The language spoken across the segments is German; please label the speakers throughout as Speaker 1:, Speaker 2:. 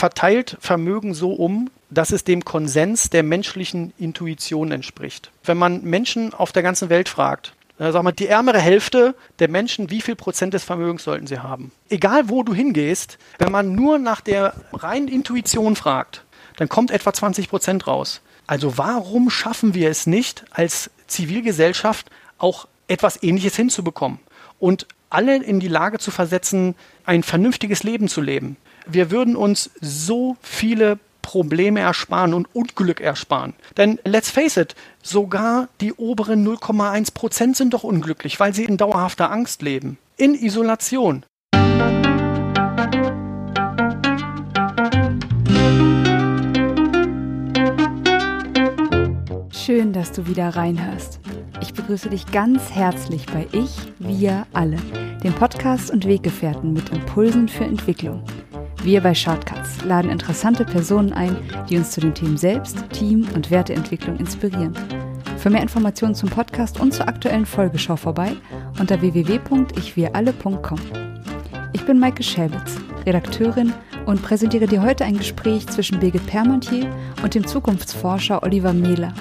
Speaker 1: verteilt Vermögen so um, dass es dem Konsens der menschlichen Intuition entspricht. Wenn man Menschen auf der ganzen Welt fragt, sag mal, die ärmere Hälfte der Menschen, wie viel Prozent des Vermögens sollten sie haben? Egal wo du hingehst, wenn man nur nach der reinen Intuition fragt, dann kommt etwa 20 Prozent raus. Also warum schaffen wir es nicht, als Zivilgesellschaft auch etwas Ähnliches hinzubekommen und alle in die Lage zu versetzen, ein vernünftiges Leben zu leben? Wir würden uns so viele Probleme ersparen und Unglück ersparen. Denn let's face it, sogar die oberen 0,1 Prozent sind doch unglücklich, weil sie in dauerhafter Angst leben. In Isolation.
Speaker 2: Schön, dass du wieder reinhörst. Ich begrüße dich ganz herzlich bei Ich, Wir alle, dem Podcast und Weggefährten mit Impulsen für Entwicklung. Wir bei Shortcuts laden interessante Personen ein, die uns zu den Themen Selbst, Team und Werteentwicklung inspirieren. Für mehr Informationen zum Podcast und zur aktuellen Folge schau vorbei unter www.ichwiralle.com. Ich bin Maike Schäbitz, Redakteurin und präsentiere dir heute ein Gespräch zwischen Birgit Permontier und dem Zukunftsforscher Oliver Mehler.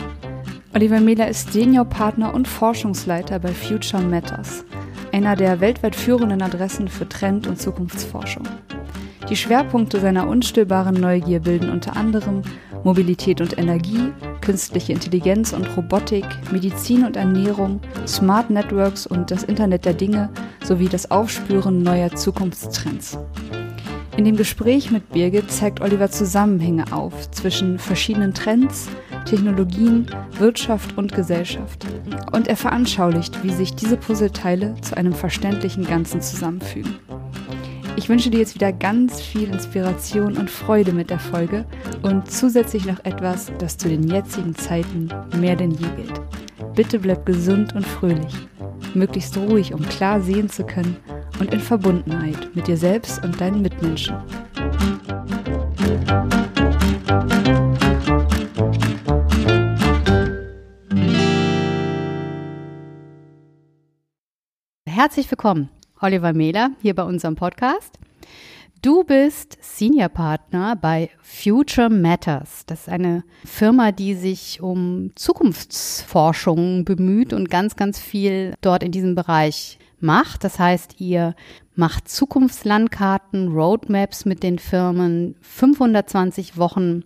Speaker 2: Oliver Mehler ist Seniorpartner und Forschungsleiter bei Future Matters, einer der weltweit führenden Adressen für Trend- und Zukunftsforschung. Die Schwerpunkte seiner unstillbaren Neugier bilden unter anderem Mobilität und Energie, künstliche Intelligenz und Robotik, Medizin und Ernährung, Smart Networks und das Internet der Dinge sowie das Aufspüren neuer Zukunftstrends. In dem Gespräch mit Birgit zeigt Oliver Zusammenhänge auf zwischen verschiedenen Trends, Technologien, Wirtschaft und Gesellschaft. Und er veranschaulicht, wie sich diese Puzzleteile zu einem verständlichen Ganzen zusammenfügen. Ich wünsche dir jetzt wieder ganz viel Inspiration und Freude mit der Folge und zusätzlich noch etwas, das zu den jetzigen Zeiten mehr denn je gilt. Bitte bleib gesund und fröhlich, möglichst ruhig, um klar sehen zu können und in Verbundenheit mit dir selbst und deinen Mitmenschen. Herzlich willkommen Oliver Mehler hier bei unserem Podcast. Du bist Senior Partner bei Future Matters. Das ist eine Firma, die sich um Zukunftsforschung bemüht und ganz, ganz viel dort in diesem Bereich macht. Das heißt, ihr macht Zukunftslandkarten, Roadmaps mit den Firmen, 520 Wochen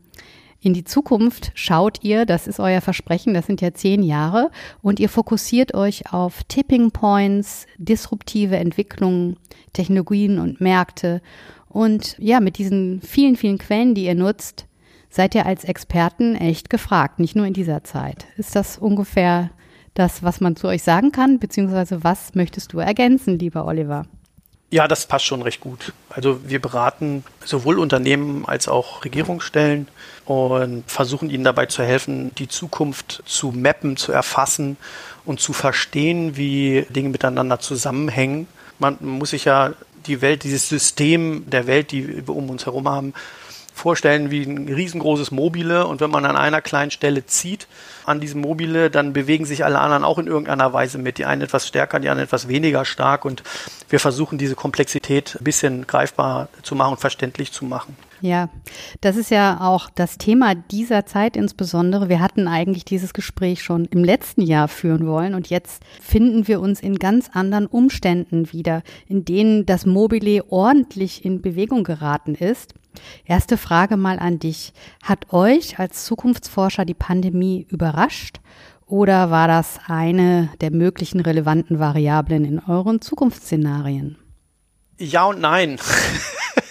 Speaker 2: in die Zukunft schaut ihr, das ist euer Versprechen, das sind ja zehn Jahre, und ihr fokussiert euch auf Tipping Points, disruptive Entwicklungen, Technologien und Märkte. Und ja, mit diesen vielen, vielen Quellen, die ihr nutzt, seid ihr als Experten echt gefragt, nicht nur in dieser Zeit. Ist das ungefähr das, was man zu euch sagen kann, beziehungsweise was möchtest du ergänzen, lieber Oliver?
Speaker 1: Ja, das passt schon recht gut. Also wir beraten sowohl Unternehmen als auch Regierungsstellen und versuchen ihnen dabei zu helfen, die Zukunft zu mappen, zu erfassen und zu verstehen, wie Dinge miteinander zusammenhängen. Man muss sich ja die Welt, dieses System der Welt, die wir um uns herum haben, vorstellen wie ein riesengroßes Mobile und wenn man an einer kleinen Stelle zieht an diesem Mobile, dann bewegen sich alle anderen auch in irgendeiner Weise mit. Die einen etwas stärker, die anderen etwas weniger stark und wir versuchen diese Komplexität ein bisschen greifbar zu machen und verständlich zu machen.
Speaker 2: Ja, das ist ja auch das Thema dieser Zeit insbesondere. Wir hatten eigentlich dieses Gespräch schon im letzten Jahr führen wollen und jetzt finden wir uns in ganz anderen Umständen wieder, in denen das Mobile ordentlich in Bewegung geraten ist. Erste Frage mal an dich. Hat euch als Zukunftsforscher die Pandemie überrascht oder war das eine der möglichen relevanten Variablen in euren Zukunftsszenarien?
Speaker 1: Ja und nein.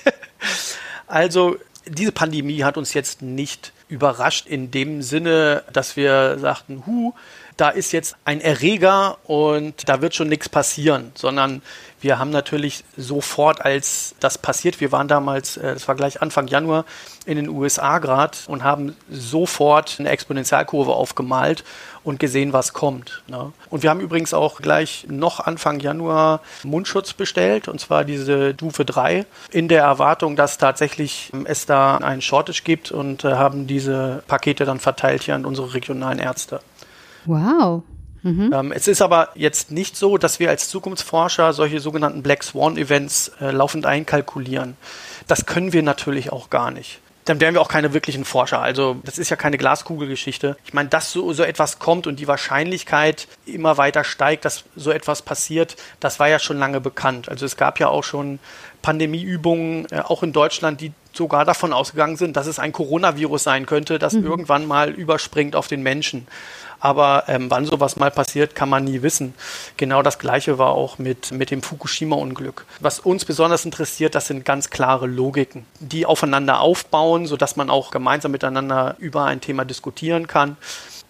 Speaker 1: also diese Pandemie hat uns jetzt nicht überrascht in dem Sinne, dass wir sagten, hu, da ist jetzt ein Erreger und da wird schon nichts passieren, sondern wir haben natürlich sofort, als das passiert, wir waren damals, äh, das war gleich Anfang Januar in den USA gerade und haben sofort eine Exponentialkurve aufgemalt und gesehen, was kommt. Ne? Und wir haben übrigens auch gleich noch Anfang Januar Mundschutz bestellt, und zwar diese Stufe 3, in der Erwartung, dass tatsächlich es da einen Shortage gibt und äh, haben diese Pakete dann verteilt hier an unsere regionalen Ärzte.
Speaker 2: Wow.
Speaker 1: Mhm. Ähm, es ist aber jetzt nicht so, dass wir als Zukunftsforscher solche sogenannten Black Swan Events äh, laufend einkalkulieren. Das können wir natürlich auch gar nicht dann wären wir auch keine wirklichen Forscher. Also das ist ja keine Glaskugelgeschichte. Ich meine, dass so, so etwas kommt und die Wahrscheinlichkeit immer weiter steigt, dass so etwas passiert, das war ja schon lange bekannt. Also es gab ja auch schon Pandemieübungen, äh, auch in Deutschland, die sogar davon ausgegangen sind, dass es ein Coronavirus sein könnte, das mhm. irgendwann mal überspringt auf den Menschen. Aber ähm, wann sowas mal passiert, kann man nie wissen. Genau das Gleiche war auch mit, mit dem Fukushima-Unglück. Was uns besonders interessiert, das sind ganz klare Logiken, die aufeinander aufbauen, sodass man auch gemeinsam miteinander über ein Thema diskutieren kann.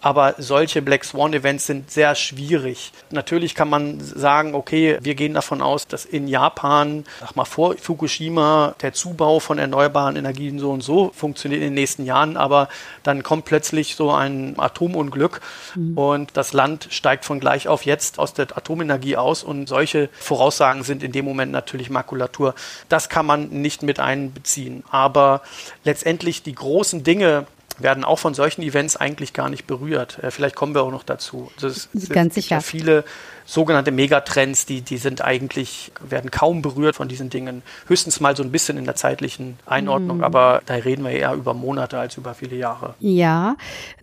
Speaker 1: Aber solche Black Swan Events sind sehr schwierig. Natürlich kann man sagen, okay, wir gehen davon aus, dass in Japan, sag mal vor Fukushima, der Zubau von erneuerbaren Energien so und so funktioniert in den nächsten Jahren, aber dann kommt plötzlich so ein Atomunglück mhm. und das Land steigt von gleich auf jetzt aus der Atomenergie aus und solche Voraussagen sind in dem Moment natürlich Makulatur. Das kann man nicht mit einbeziehen. Aber letztendlich die großen Dinge, werden auch von solchen Events eigentlich gar nicht berührt. Äh, vielleicht kommen wir auch noch dazu.
Speaker 3: Das Ganz sicher.
Speaker 1: viele sogenannte Megatrends, die, die sind eigentlich, werden kaum berührt von diesen Dingen. Höchstens mal so ein bisschen in der zeitlichen Einordnung, mhm. aber da reden wir eher über Monate als über viele Jahre.
Speaker 3: Ja,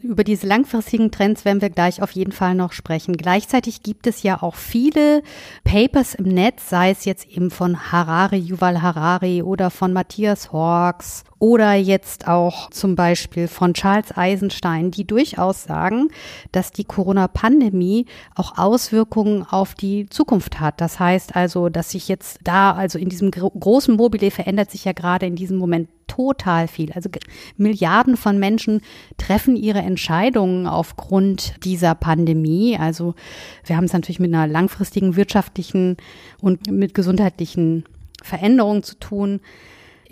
Speaker 3: über diese langfristigen Trends werden wir gleich auf jeden Fall noch sprechen. Gleichzeitig gibt es ja auch viele Papers im Netz, sei es jetzt eben von Harari, Yuval Harari oder von Matthias Hawks oder jetzt auch zum Beispiel von Charles Eisenstein, die durchaus sagen, dass die Corona-Pandemie auch Auswirkungen Auswirkungen auf die Zukunft hat. Das heißt also, dass sich jetzt da, also in diesem großen Mobile verändert sich ja gerade in diesem Moment total viel. Also Milliarden von Menschen treffen ihre Entscheidungen aufgrund dieser Pandemie. Also wir haben es natürlich mit einer langfristigen wirtschaftlichen und mit gesundheitlichen Veränderungen zu tun.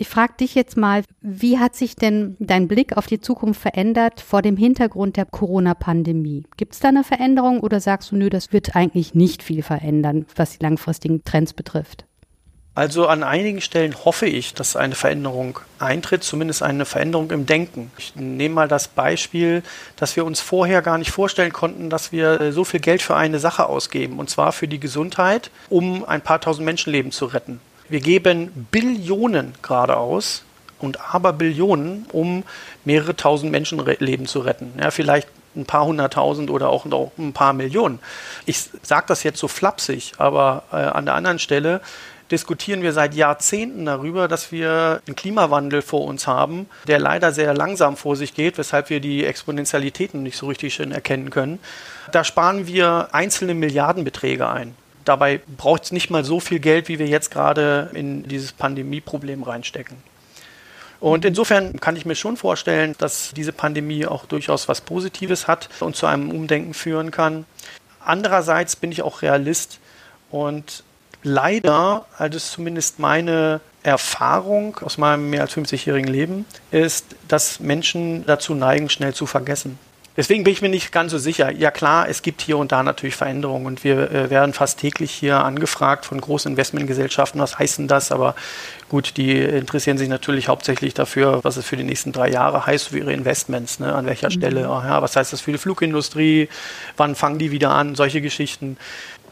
Speaker 3: Ich frage dich jetzt mal, wie hat sich denn dein Blick auf die Zukunft verändert vor dem Hintergrund der Corona-Pandemie? Gibt es da eine Veränderung oder sagst du, nö, das wird eigentlich nicht viel verändern, was die langfristigen Trends betrifft?
Speaker 1: Also an einigen Stellen hoffe ich, dass eine Veränderung eintritt, zumindest eine Veränderung im Denken. Ich nehme mal das Beispiel, dass wir uns vorher gar nicht vorstellen konnten, dass wir äh, so viel Geld für eine Sache ausgeben, und zwar für die Gesundheit, um ein paar tausend Menschenleben zu retten. Wir geben Billionen gerade aus und aber Billionen, um mehrere tausend Menschenleben zu retten. Ja, vielleicht ein paar hunderttausend oder auch, auch ein paar Millionen. Ich sage das jetzt so flapsig, aber äh, an der anderen Stelle diskutieren wir seit Jahrzehnten darüber, dass wir einen Klimawandel vor uns haben, der leider sehr langsam vor sich geht, weshalb wir die Exponentialitäten nicht so richtig schön erkennen können. Da sparen wir einzelne Milliardenbeträge ein. Dabei braucht es nicht mal so viel Geld, wie wir jetzt gerade in dieses Pandemieproblem reinstecken. Und insofern kann ich mir schon vorstellen, dass diese Pandemie auch durchaus was Positives hat und zu einem Umdenken führen kann. Andererseits bin ich auch Realist und leider, also zumindest meine Erfahrung aus meinem mehr als 50-jährigen Leben, ist, dass Menschen dazu neigen, schnell zu vergessen. Deswegen bin ich mir nicht ganz so sicher. Ja klar, es gibt hier und da natürlich Veränderungen und wir äh, werden fast täglich hier angefragt von großen Investmentgesellschaften, was heißt denn das? Aber gut, die interessieren sich natürlich hauptsächlich dafür, was es für die nächsten drei Jahre heißt für ihre Investments, ne? an welcher mhm. Stelle, oh ja, was heißt das für die Flugindustrie, wann fangen die wieder an, solche Geschichten.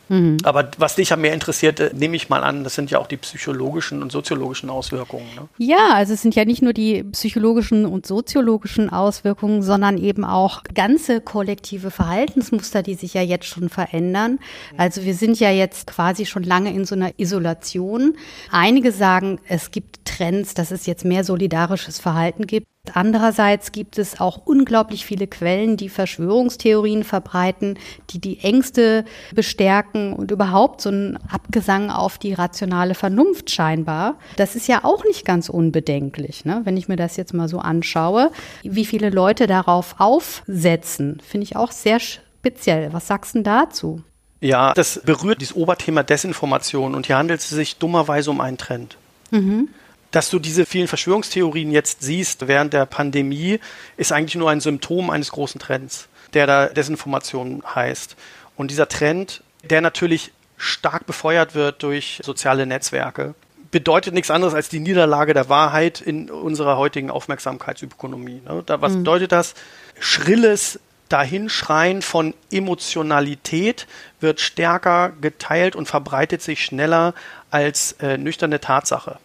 Speaker 1: Mhm. Aber was dich ja mehr interessiert, äh, nehme ich mal an, das sind ja auch die psychologischen und soziologischen Auswirkungen. Ne?
Speaker 3: Ja, also es sind ja nicht nur die psychologischen und soziologischen Auswirkungen, sondern eben auch ganze kollektive Verhaltensmuster, die sich ja jetzt schon verändern. Also wir sind ja jetzt quasi schon lange in so einer Isolation. Einige sagen, es gibt Trends, dass es jetzt mehr solidarisches Verhalten gibt. Andererseits gibt es auch unglaublich viele Quellen, die Verschwörungstheorien verbreiten, die die Ängste bestärken und überhaupt so ein Abgesang auf die rationale Vernunft scheinbar. Das ist ja auch nicht ganz unbedenklich, ne? wenn ich mir das jetzt mal so anschaue. Wie viele Leute darauf aufsetzen, finde ich auch sehr speziell. Was sagst du dazu?
Speaker 1: Ja, das berührt dieses Oberthema Desinformation und hier handelt es sich dummerweise um einen Trend. Mhm dass du diese vielen Verschwörungstheorien jetzt siehst während der Pandemie, ist eigentlich nur ein Symptom eines großen Trends, der da Desinformation heißt. Und dieser Trend, der natürlich stark befeuert wird durch soziale Netzwerke, bedeutet nichts anderes als die Niederlage der Wahrheit in unserer heutigen Aufmerksamkeitsökonomie. Ne? was mhm. bedeutet das? Schrilles Dahinschreien von Emotionalität wird stärker geteilt und verbreitet sich schneller als äh, nüchterne Tatsache.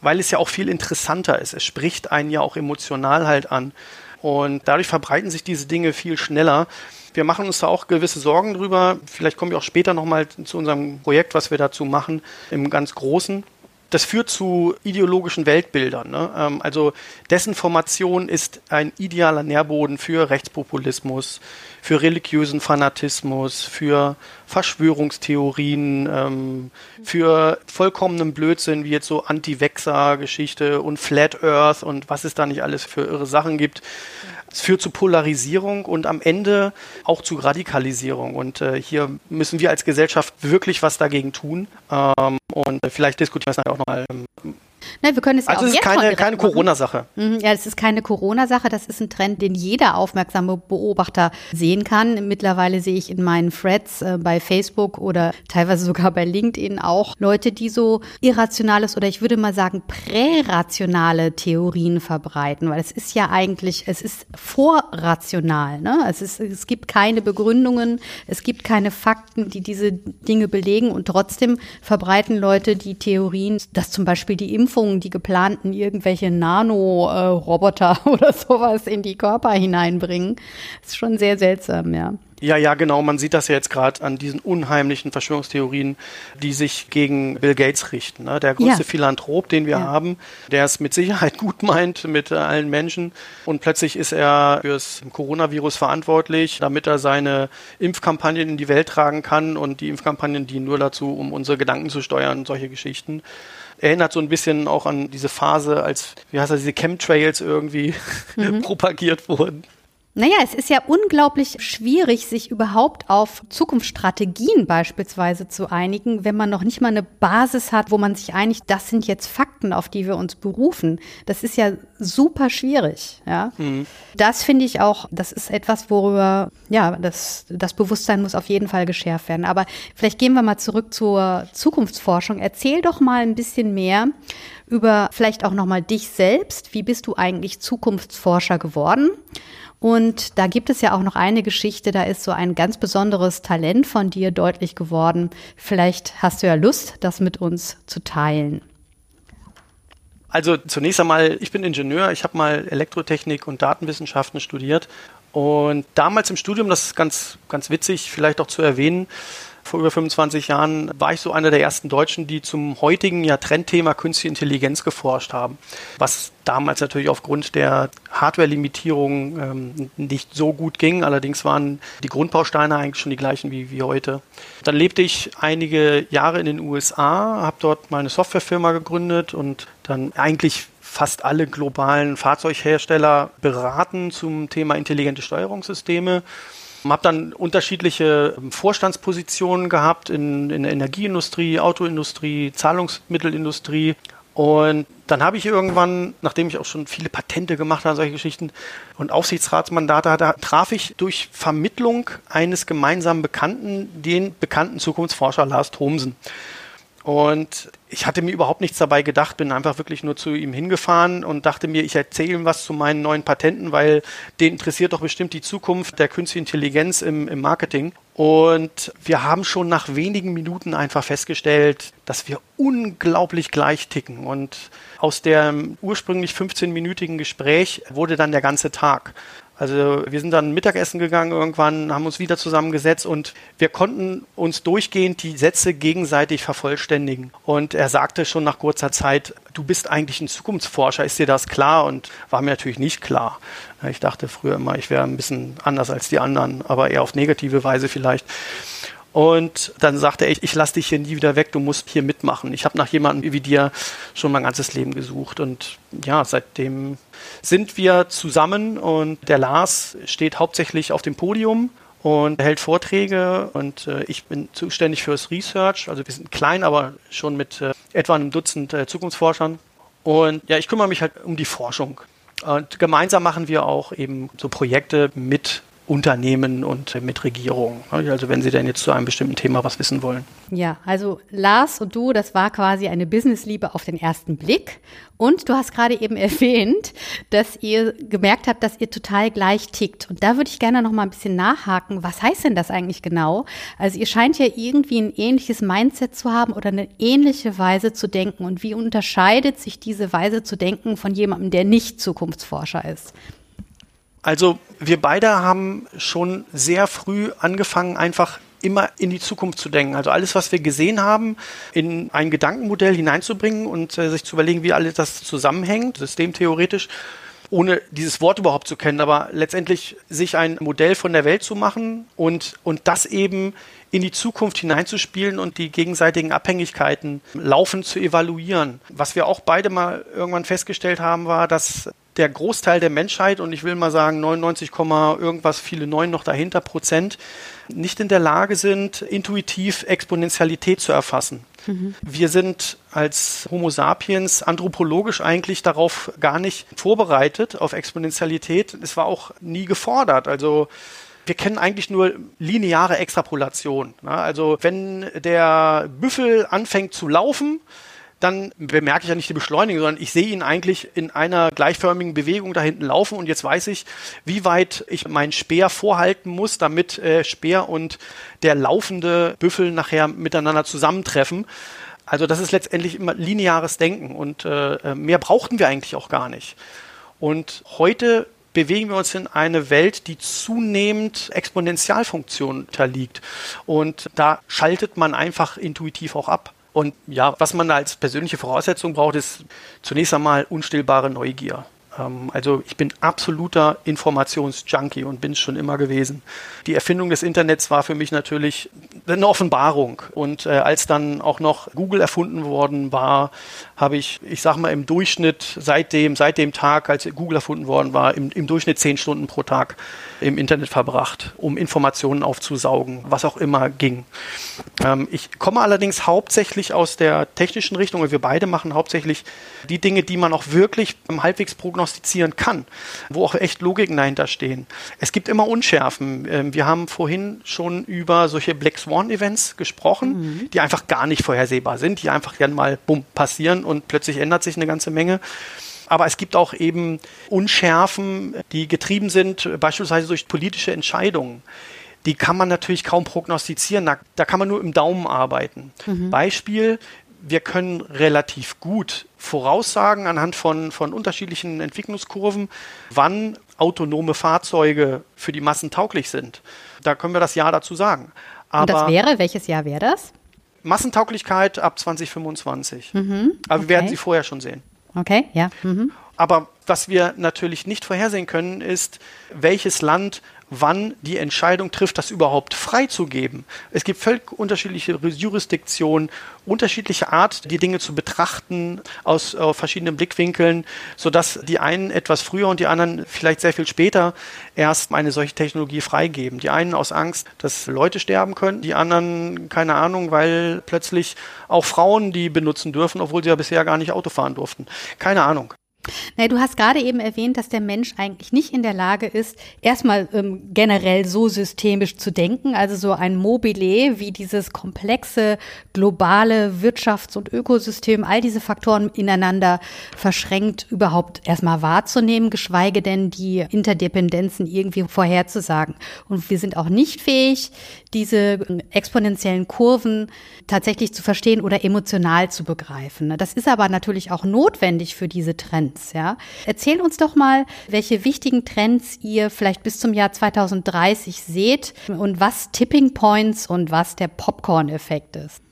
Speaker 1: Weil es ja auch viel interessanter ist. Es spricht einen ja auch emotional halt an. Und dadurch verbreiten sich diese Dinge viel schneller. Wir machen uns da auch gewisse Sorgen drüber. Vielleicht kommen wir auch später nochmal zu unserem Projekt, was wir dazu machen, im ganz Großen das führt zu ideologischen Weltbildern. Ne? Ähm, also Desinformation ist ein idealer Nährboden für Rechtspopulismus, für religiösen Fanatismus, für Verschwörungstheorien, ähm, für vollkommenen Blödsinn wie jetzt so Anti-Vexer-Geschichte und Flat Earth und was es da nicht alles für irre Sachen gibt. Es führt zu Polarisierung und am Ende auch zu Radikalisierung. Und äh, hier müssen wir als Gesellschaft wirklich was dagegen tun. Ähm, und vielleicht diskutieren wir es dann auch nochmal ähm,
Speaker 3: Nein, wir können es ja
Speaker 1: also
Speaker 3: auch
Speaker 1: es ist keine, keine Corona-Sache.
Speaker 3: Mhm, ja, es ist keine Corona-Sache. Das ist ein Trend, den jeder aufmerksame Beobachter sehen kann. Mittlerweile sehe ich in meinen Threads äh, bei Facebook oder teilweise sogar bei LinkedIn auch Leute, die so irrationales oder ich würde mal sagen prärationale Theorien verbreiten, weil es ist ja eigentlich, es ist vorrational. Ne? Es, ist, es gibt keine Begründungen, es gibt keine Fakten, die diese Dinge belegen und trotzdem verbreiten Leute die Theorien, dass zum Beispiel die Impfung Impfungen, die geplanten, irgendwelche Nano-Roboter oder sowas in die Körper hineinbringen. Das ist schon sehr seltsam, ja.
Speaker 1: Ja, ja, genau. Man sieht das ja jetzt gerade an diesen unheimlichen Verschwörungstheorien, die sich gegen Bill Gates richten. Ne? Der größte ja. Philanthrop, den wir ja. haben, der es mit Sicherheit gut meint mit allen Menschen. Und plötzlich ist er fürs Coronavirus verantwortlich, damit er seine Impfkampagnen in die Welt tragen kann. Und die Impfkampagnen dienen nur dazu, um unsere Gedanken zu steuern, solche Geschichten erinnert so ein bisschen auch an diese Phase, als, wie heißt das, diese Chemtrails irgendwie mhm. propagiert wurden.
Speaker 3: Naja, es ist ja unglaublich schwierig, sich überhaupt auf Zukunftsstrategien beispielsweise zu einigen, wenn man noch nicht mal eine Basis hat, wo man sich einigt, das sind jetzt Fakten, auf die wir uns berufen. Das ist ja super schwierig. Ja, mhm. das finde ich auch. Das ist etwas, worüber ja das das Bewusstsein muss auf jeden Fall geschärft werden. Aber vielleicht gehen wir mal zurück zur Zukunftsforschung. Erzähl doch mal ein bisschen mehr über vielleicht auch noch mal dich selbst. Wie bist du eigentlich Zukunftsforscher geworden? Und da gibt es ja auch noch eine Geschichte, da ist so ein ganz besonderes Talent von dir deutlich geworden. Vielleicht hast du ja Lust, das mit uns zu teilen.
Speaker 1: Also zunächst einmal, ich bin Ingenieur, ich habe mal Elektrotechnik und Datenwissenschaften studiert. Und damals im Studium, das ist ganz, ganz witzig, vielleicht auch zu erwähnen, vor über 25 Jahren war ich so einer der ersten Deutschen, die zum heutigen ja Trendthema Künstliche Intelligenz geforscht haben. Was damals natürlich aufgrund der Hardware-Limitierung ähm, nicht so gut ging. Allerdings waren die Grundbausteine eigentlich schon die gleichen wie, wie heute. Dann lebte ich einige Jahre in den USA, habe dort meine Softwarefirma gegründet und dann eigentlich fast alle globalen Fahrzeughersteller beraten zum Thema intelligente Steuerungssysteme. Habe dann unterschiedliche ähm, Vorstandspositionen gehabt in, in der Energieindustrie, Autoindustrie, Zahlungsmittelindustrie. Und dann habe ich irgendwann, nachdem ich auch schon viele Patente gemacht habe, solche Geschichten und Aufsichtsratsmandate hatte, traf ich durch Vermittlung eines gemeinsamen Bekannten den bekannten Zukunftsforscher Lars Thomsen. Und ich hatte mir überhaupt nichts dabei gedacht, bin einfach wirklich nur zu ihm hingefahren und dachte mir, ich erzähle ihm was zu meinen neuen Patenten, weil den interessiert doch bestimmt die Zukunft der künstlichen Intelligenz im, im Marketing. Und wir haben schon nach wenigen Minuten einfach festgestellt, dass wir unglaublich gleich ticken. Und aus dem ursprünglich 15-minütigen Gespräch wurde dann der ganze Tag. Also wir sind dann Mittagessen gegangen irgendwann, haben uns wieder zusammengesetzt und wir konnten uns durchgehend die Sätze gegenseitig vervollständigen. Und er sagte schon nach kurzer Zeit, du bist eigentlich ein Zukunftsforscher, ist dir das klar? Und war mir natürlich nicht klar. Ich dachte früher immer, ich wäre ein bisschen anders als die anderen, aber eher auf negative Weise vielleicht. Und dann sagte er, ich, ich lasse dich hier nie wieder weg, du musst hier mitmachen. Ich habe nach jemandem wie dir schon mein ganzes Leben gesucht. Und ja, seitdem sind wir zusammen und der Lars steht hauptsächlich auf dem Podium und hält Vorträge und äh, ich bin zuständig fürs Research. Also wir sind klein, aber schon mit äh, etwa einem Dutzend äh, Zukunftsforschern. Und ja, ich kümmere mich halt um die Forschung. Und gemeinsam machen wir auch eben so Projekte mit Unternehmen und mit Regierungen. Also wenn Sie denn jetzt zu einem bestimmten Thema was wissen wollen.
Speaker 3: Ja, also Lars und du, das war quasi eine Businessliebe auf den ersten Blick. Und du hast gerade eben erwähnt, dass ihr gemerkt habt, dass ihr total gleich tickt. Und da würde ich gerne noch mal ein bisschen nachhaken. Was heißt denn das eigentlich genau? Also ihr scheint ja irgendwie ein ähnliches Mindset zu haben oder eine ähnliche Weise zu denken. Und wie unterscheidet sich diese Weise zu denken von jemandem, der nicht Zukunftsforscher ist?
Speaker 1: Also wir beide haben schon sehr früh angefangen, einfach immer in die Zukunft zu denken. Also alles, was wir gesehen haben, in ein Gedankenmodell hineinzubringen und äh, sich zu überlegen, wie alles das zusammenhängt, systemtheoretisch, ohne dieses Wort überhaupt zu kennen, aber letztendlich sich ein Modell von der Welt zu machen und, und das eben in die Zukunft hineinzuspielen und die gegenseitigen Abhängigkeiten laufend zu evaluieren. Was wir auch beide mal irgendwann festgestellt haben, war, dass der Großteil der Menschheit, und ich will mal sagen 99, irgendwas, viele neun noch dahinter Prozent, nicht in der Lage sind, intuitiv Exponentialität zu erfassen. Mhm. Wir sind als Homo sapiens anthropologisch eigentlich darauf gar nicht vorbereitet, auf Exponentialität. Es war auch nie gefordert. Also wir kennen eigentlich nur lineare Extrapolation. Also wenn der Büffel anfängt zu laufen, dann bemerke ich ja nicht die Beschleunigung, sondern ich sehe ihn eigentlich in einer gleichförmigen Bewegung da hinten laufen und jetzt weiß ich, wie weit ich meinen Speer vorhalten muss, damit äh, Speer und der laufende Büffel nachher miteinander zusammentreffen. Also das ist letztendlich immer lineares Denken und äh, mehr brauchten wir eigentlich auch gar nicht. Und heute bewegen wir uns in eine Welt, die zunehmend Exponentialfunktionen unterliegt. Und da schaltet man einfach intuitiv auch ab. Und ja, was man als persönliche Voraussetzung braucht, ist zunächst einmal unstillbare Neugier. Ähm, also ich bin absoluter Informationsjunkie und bin es schon immer gewesen. Die Erfindung des Internets war für mich natürlich eine Offenbarung. Und äh, als dann auch noch Google erfunden worden war, habe ich, ich sag mal, im Durchschnitt seitdem, seit dem Tag, als Google erfunden worden war, im, im Durchschnitt zehn Stunden pro Tag im Internet verbracht, um Informationen aufzusaugen, was auch immer ging. Ähm, ich komme allerdings hauptsächlich aus der technischen Richtung, wir beide machen hauptsächlich die Dinge, die man auch wirklich halbwegs prognostizieren kann, wo auch echt Logiken dahinter stehen. Es gibt immer Unschärfen. Ähm, wir haben vorhin schon über solche Black Swan Events gesprochen, mhm. die einfach gar nicht vorhersehbar sind, die einfach dann mal bumm passieren und plötzlich ändert sich eine ganze Menge. Aber es gibt auch eben Unschärfen, die getrieben sind, beispielsweise durch politische Entscheidungen die kann man natürlich kaum prognostizieren. Da, da kann man nur im Daumen arbeiten. Mhm. Beispiel, wir können relativ gut voraussagen anhand von, von unterschiedlichen Entwicklungskurven, wann autonome Fahrzeuge für die Massen tauglich sind. Da können wir das Jahr dazu sagen.
Speaker 3: Aber Und das wäre, welches Jahr wäre das?
Speaker 1: Massentauglichkeit ab 2025. Mhm, Aber okay. wir werden sie vorher schon sehen.
Speaker 3: Okay, ja. Mhm.
Speaker 1: Aber was wir natürlich nicht vorhersehen können, ist, welches Land wann die Entscheidung trifft, das überhaupt freizugeben. Es gibt völlig unterschiedliche Jurisdiktionen, unterschiedliche Art, die Dinge zu betrachten aus äh, verschiedenen Blickwinkeln, sodass die einen etwas früher und die anderen vielleicht sehr viel später erst eine solche Technologie freigeben. Die einen aus Angst, dass Leute sterben können, die anderen, keine Ahnung, weil plötzlich auch Frauen die benutzen dürfen, obwohl sie ja bisher gar nicht Auto fahren durften. Keine Ahnung.
Speaker 3: Na, du hast gerade eben erwähnt, dass der Mensch eigentlich nicht in der Lage ist, erstmal ähm, generell so systemisch zu denken, also so ein Mobile wie dieses komplexe globale Wirtschafts- und Ökosystem, all diese Faktoren ineinander verschränkt überhaupt erstmal wahrzunehmen, geschweige denn die Interdependenzen irgendwie vorherzusagen. Und wir sind auch nicht fähig, diese ähm, exponentiellen Kurven tatsächlich zu verstehen oder emotional zu begreifen. Das ist aber natürlich auch notwendig für diese Trends. Ja? Erzähl uns doch mal, welche wichtigen Trends ihr vielleicht bis zum Jahr 2030 seht und was Tipping Points und was der Popcorn-Effekt ist.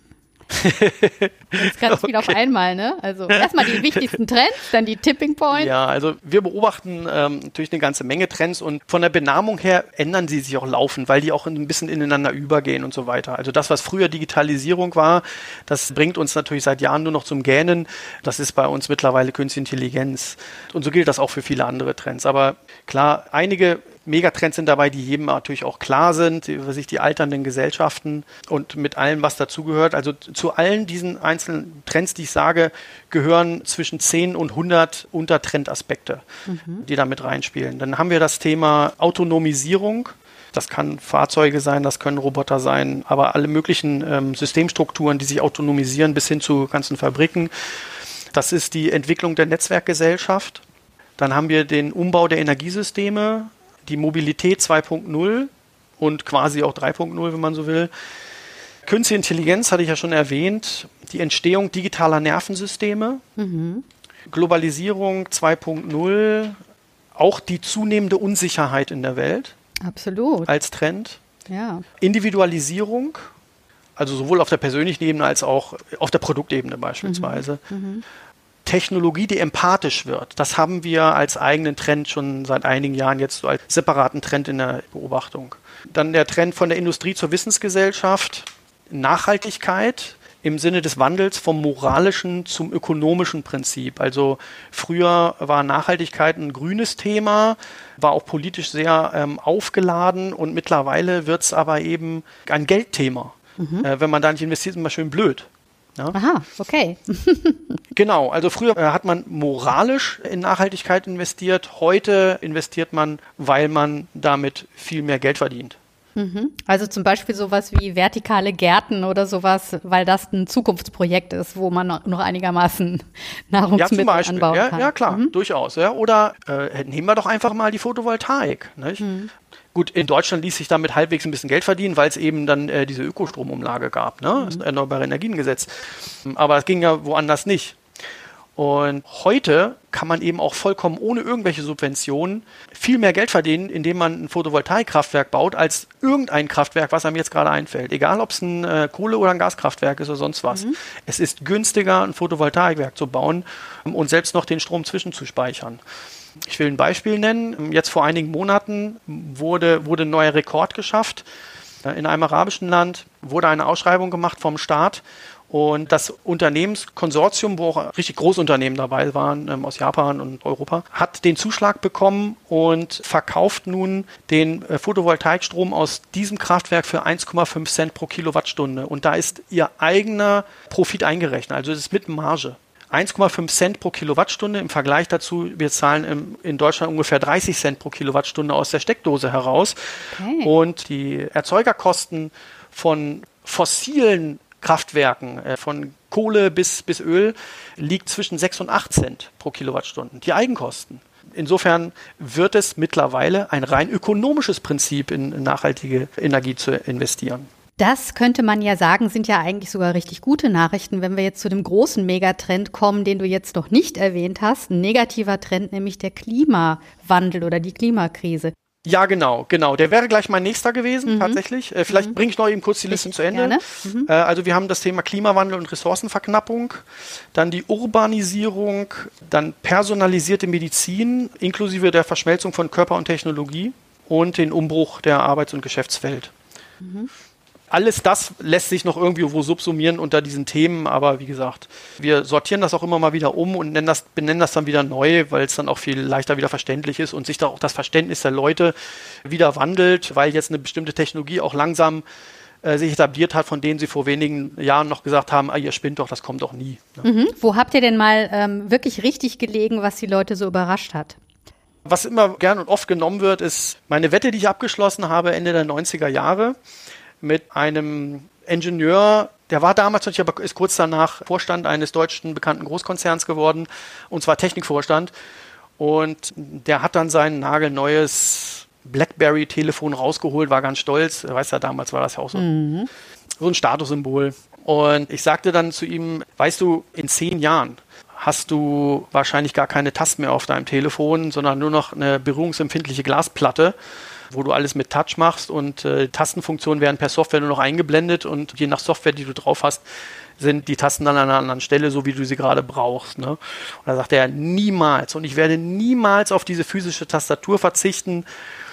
Speaker 3: Jetzt ganz okay. viel auf einmal, ne? Also erstmal die wichtigsten Trends, dann die Tipping Points.
Speaker 1: Ja, also wir beobachten ähm, natürlich eine ganze Menge Trends und von der Benamung her ändern sie sich auch laufend, weil die auch ein bisschen ineinander übergehen und so weiter. Also das, was früher Digitalisierung war, das bringt uns natürlich seit Jahren nur noch zum Gähnen. Das ist bei uns mittlerweile Künstliche Intelligenz. Und so gilt das auch für viele andere Trends. Aber klar, einige Megatrends sind dabei, die jedem natürlich auch klar sind, über sich die alternden Gesellschaften und mit allem, was dazugehört. Also zu allen diesen einzelnen Trends, die ich sage, gehören zwischen 10 und 100 Untertrendaspekte, mhm. die da mit reinspielen. Dann haben wir das Thema Autonomisierung. Das kann Fahrzeuge sein, das können Roboter sein, aber alle möglichen ähm, Systemstrukturen, die sich autonomisieren bis hin zu ganzen Fabriken. Das ist die Entwicklung der Netzwerkgesellschaft. Dann haben wir den Umbau der Energiesysteme, die Mobilität 2.0 und quasi auch 3.0, wenn man so will. Künstliche Intelligenz hatte ich ja schon erwähnt, die Entstehung digitaler Nervensysteme, mhm. Globalisierung 2.0, auch die zunehmende Unsicherheit in der Welt.
Speaker 2: Absolut.
Speaker 1: Als Trend.
Speaker 2: Ja.
Speaker 1: Individualisierung, also sowohl auf der persönlichen Ebene als auch auf der Produktebene beispielsweise. Mhm. Mhm. Technologie, die empathisch wird. Das haben wir als eigenen Trend schon seit einigen Jahren jetzt so als separaten Trend in der Beobachtung. Dann der Trend von der Industrie zur Wissensgesellschaft, Nachhaltigkeit im Sinne des Wandels vom moralischen zum ökonomischen Prinzip. Also früher war Nachhaltigkeit ein grünes Thema, war auch politisch sehr ähm, aufgeladen und mittlerweile wird es aber eben ein Geldthema. Mhm. Äh, wenn man da nicht investiert, ist man schön blöd.
Speaker 2: Ja? Aha, okay.
Speaker 1: genau, also früher äh, hat man moralisch in Nachhaltigkeit investiert, heute investiert man, weil man damit viel mehr Geld verdient.
Speaker 2: Mhm. Also zum Beispiel sowas wie vertikale Gärten oder sowas, weil das ein Zukunftsprojekt ist, wo man noch einigermaßen Nahrungsmittel ja, anbauen
Speaker 1: ja,
Speaker 2: kann.
Speaker 1: Ja, klar, mhm. durchaus. Ja. Oder äh, nehmen wir doch einfach mal die Photovoltaik. Mhm. Gut, in Deutschland ließ sich damit halbwegs ein bisschen Geld verdienen, weil es eben dann äh, diese Ökostromumlage gab, ne? das Erneuerbare Energiengesetz. Aber es ging ja woanders nicht. Und heute kann man eben auch vollkommen ohne irgendwelche Subventionen viel mehr Geld verdienen, indem man ein Photovoltaikkraftwerk baut, als irgendein Kraftwerk, was einem jetzt gerade einfällt. Egal, ob es ein äh, Kohle- oder ein Gaskraftwerk ist oder sonst was. Mhm. Es ist günstiger, ein Photovoltaikwerk zu bauen und selbst noch den Strom zwischenzuspeichern. Ich will ein Beispiel nennen. Jetzt vor einigen Monaten wurde, wurde ein neuer Rekord geschafft. In einem arabischen Land wurde eine Ausschreibung gemacht vom Staat und das Unternehmenskonsortium, wo auch richtig Großunternehmen dabei waren ähm, aus Japan und Europa, hat den Zuschlag bekommen und verkauft nun den äh, Photovoltaikstrom aus diesem Kraftwerk für 1,5 Cent pro Kilowattstunde. Und da ist ihr eigener Profit eingerechnet. Also es ist mit Marge. 1,5 Cent pro Kilowattstunde. Im Vergleich dazu, wir zahlen in Deutschland ungefähr 30 Cent pro Kilowattstunde aus der Steckdose heraus. Okay. Und die Erzeugerkosten von fossilen Kraftwerken, äh, von Kohle bis, bis Öl, liegt zwischen 6 und 8 Cent pro Kilowattstunde. Die Eigenkosten. Insofern wird es mittlerweile ein rein ökonomisches Prinzip in nachhaltige Energie zu investieren.
Speaker 2: Das könnte man ja sagen, sind ja eigentlich sogar richtig gute Nachrichten, wenn wir jetzt zu dem großen Megatrend kommen, den du jetzt noch nicht erwähnt hast. Ein negativer Trend, nämlich der Klimawandel oder die Klimakrise.
Speaker 1: Ja, genau, genau. Der wäre gleich mein nächster gewesen, mhm. tatsächlich. Äh, vielleicht mhm. bringe ich noch eben kurz die Liste zu Ende. Mhm. Äh, also wir haben das Thema Klimawandel und Ressourcenverknappung, dann die Urbanisierung, dann personalisierte Medizin inklusive der Verschmelzung von Körper und Technologie und den Umbruch der Arbeits- und Geschäftswelt. Alles das lässt sich noch irgendwie wo subsumieren unter diesen Themen, aber wie gesagt, wir sortieren das auch immer mal wieder um und das, benennen das dann wieder neu, weil es dann auch viel leichter wieder verständlich ist und sich da auch das Verständnis der Leute wieder wandelt, weil jetzt eine bestimmte Technologie auch langsam äh, sich etabliert hat, von denen sie vor wenigen Jahren noch gesagt haben, ah, ihr spinnt doch, das kommt doch nie.
Speaker 2: Ne? Mhm. Wo habt ihr denn mal ähm, wirklich richtig gelegen, was die Leute so überrascht hat?
Speaker 1: Was immer gern und oft genommen wird, ist meine Wette, die ich abgeschlossen habe Ende der 90er Jahre mit einem Ingenieur, der war damals noch aber ist kurz danach Vorstand eines deutschen bekannten Großkonzerns geworden, und zwar Technikvorstand. Und der hat dann sein nagelneues BlackBerry-Telefon rausgeholt, war ganz stolz. Weißt ja, damals war das ja auch so, mhm. so ein Statussymbol. Und ich sagte dann zu ihm, weißt du, in zehn Jahren hast du wahrscheinlich gar keine Tasten mehr auf deinem Telefon, sondern nur noch eine berührungsempfindliche Glasplatte wo du alles mit Touch machst und äh, Tastenfunktionen werden per Software nur noch eingeblendet und je nach Software, die du drauf hast, sind die Tasten dann an einer anderen Stelle, so wie du sie gerade brauchst. Ne? Und da sagt er, niemals. Und ich werde niemals auf diese physische Tastatur verzichten.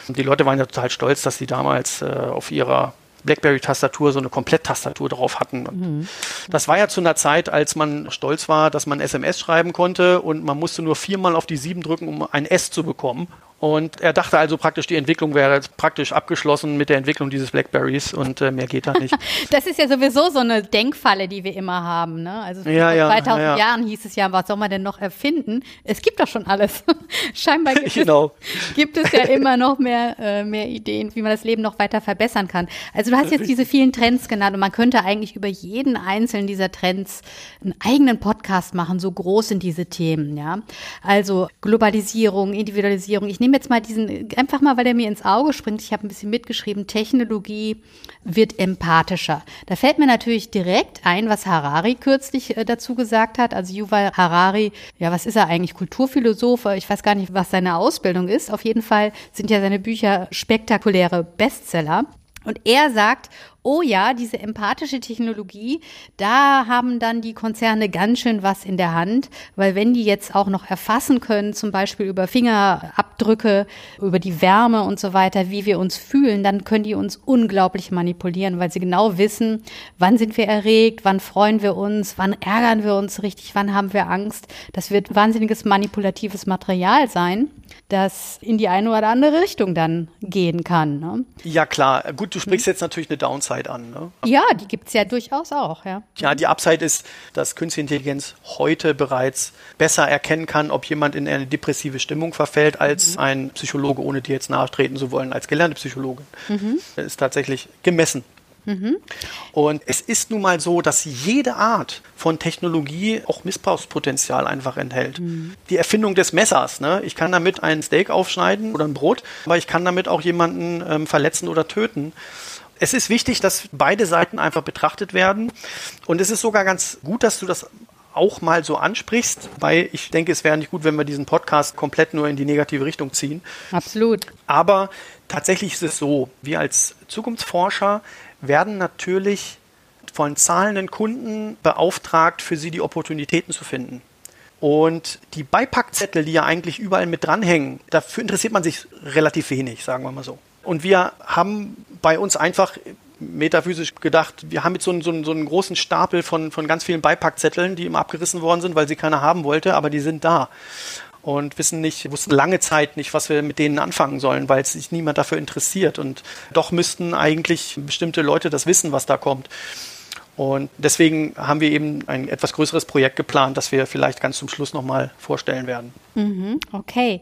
Speaker 1: Und die Leute waren ja total stolz, dass sie damals äh, auf ihrer BlackBerry-Tastatur so eine Komplett-Tastatur drauf hatten. Mhm. Das war ja zu einer Zeit, als man stolz war, dass man SMS schreiben konnte und man musste nur viermal auf die sieben drücken, um ein S zu bekommen. Und er dachte also praktisch, die Entwicklung wäre jetzt praktisch abgeschlossen mit der Entwicklung dieses Blackberries und äh, mehr geht da nicht.
Speaker 3: das ist ja sowieso so eine Denkfalle, die wir immer haben. Ne? Also
Speaker 1: ja,
Speaker 3: vor
Speaker 1: ja,
Speaker 3: 2000
Speaker 1: ja, ja.
Speaker 3: Jahren hieß es ja, was soll man denn noch erfinden? Es gibt doch schon alles. Scheinbar gibt,
Speaker 1: Genau.
Speaker 3: es, gibt es ja immer noch mehr, äh, mehr Ideen, wie man das Leben noch weiter verbessern kann. Also du hast jetzt diese vielen Trends genannt und man könnte eigentlich über jeden einzelnen dieser Trends einen eigenen Podcast machen. So groß sind diese Themen, ja. Also Globalisierung, Individualisierung. Ich nehme jetzt mal diesen, einfach mal, weil der mir ins Auge springt. Ich habe ein bisschen mitgeschrieben, Technologie wird empathischer. Da fällt mir natürlich direkt ein, was Harari kürzlich äh, dazu gesagt hat. Also Yuval Harari, ja, was ist er eigentlich? Kulturphilosoph? Ich weiß gar nicht, was seine Ausbildung ist. Auf jeden Fall sind ja seine Bücher spektakuläre Bestseller. Und er sagt, oh ja, diese empathische Technologie, da haben dann die Konzerne ganz schön was in der Hand, weil wenn die jetzt auch noch erfassen können, zum Beispiel über Fingerabdrücke, über die Wärme und so weiter, wie wir uns fühlen, dann können die uns unglaublich manipulieren, weil sie genau wissen, wann sind wir erregt, wann freuen wir uns, wann ärgern wir uns richtig, wann haben wir Angst. Das wird wahnsinniges manipulatives Material sein, das in die eine oder andere Richtung dann gehen kann. Ne?
Speaker 1: Ja, klar. Gut, du sprichst jetzt natürlich eine Downside an. Ne?
Speaker 3: Ja, die gibt's ja durchaus auch, ja.
Speaker 1: Ja, die Upside ist, dass Künstliche Intelligenz heute bereits besser erkennen kann, ob jemand in eine depressive Stimmung verfällt, als ein Psychologe, ohne dir jetzt nachtreten zu wollen, als gelernte Psychologin. Das ist tatsächlich gemessen. Und es ist nun mal so, dass jede Art von Technologie auch Missbrauchspotenzial einfach enthält. Die Erfindung des Messers, ne? ich kann damit ein Steak aufschneiden oder ein Brot, aber ich kann damit auch jemanden ähm, verletzen oder töten. Es ist wichtig, dass beide Seiten einfach betrachtet werden. Und es ist sogar ganz gut, dass du das auch mal so ansprichst, weil ich denke, es wäre nicht gut, wenn wir diesen Podcast komplett nur in die negative Richtung ziehen.
Speaker 3: Absolut.
Speaker 1: Aber tatsächlich ist es so, wir als Zukunftsforscher werden natürlich von zahlenden Kunden beauftragt, für sie die Opportunitäten zu finden. Und die Beipackzettel, die ja eigentlich überall mit dranhängen, dafür interessiert man sich relativ wenig, sagen wir mal so. Und wir haben bei uns einfach metaphysisch gedacht, wir haben jetzt so einen, so einen, so einen großen Stapel von, von ganz vielen Beipackzetteln, die immer abgerissen worden sind, weil sie keiner haben wollte, aber die sind da. Und wissen nicht, wussten lange Zeit nicht, was wir mit denen anfangen sollen, weil sich niemand dafür interessiert. Und doch müssten eigentlich bestimmte Leute das wissen, was da kommt. Und deswegen haben wir eben ein etwas größeres Projekt geplant, das wir vielleicht ganz zum Schluss nochmal vorstellen werden.
Speaker 3: Mhm, okay.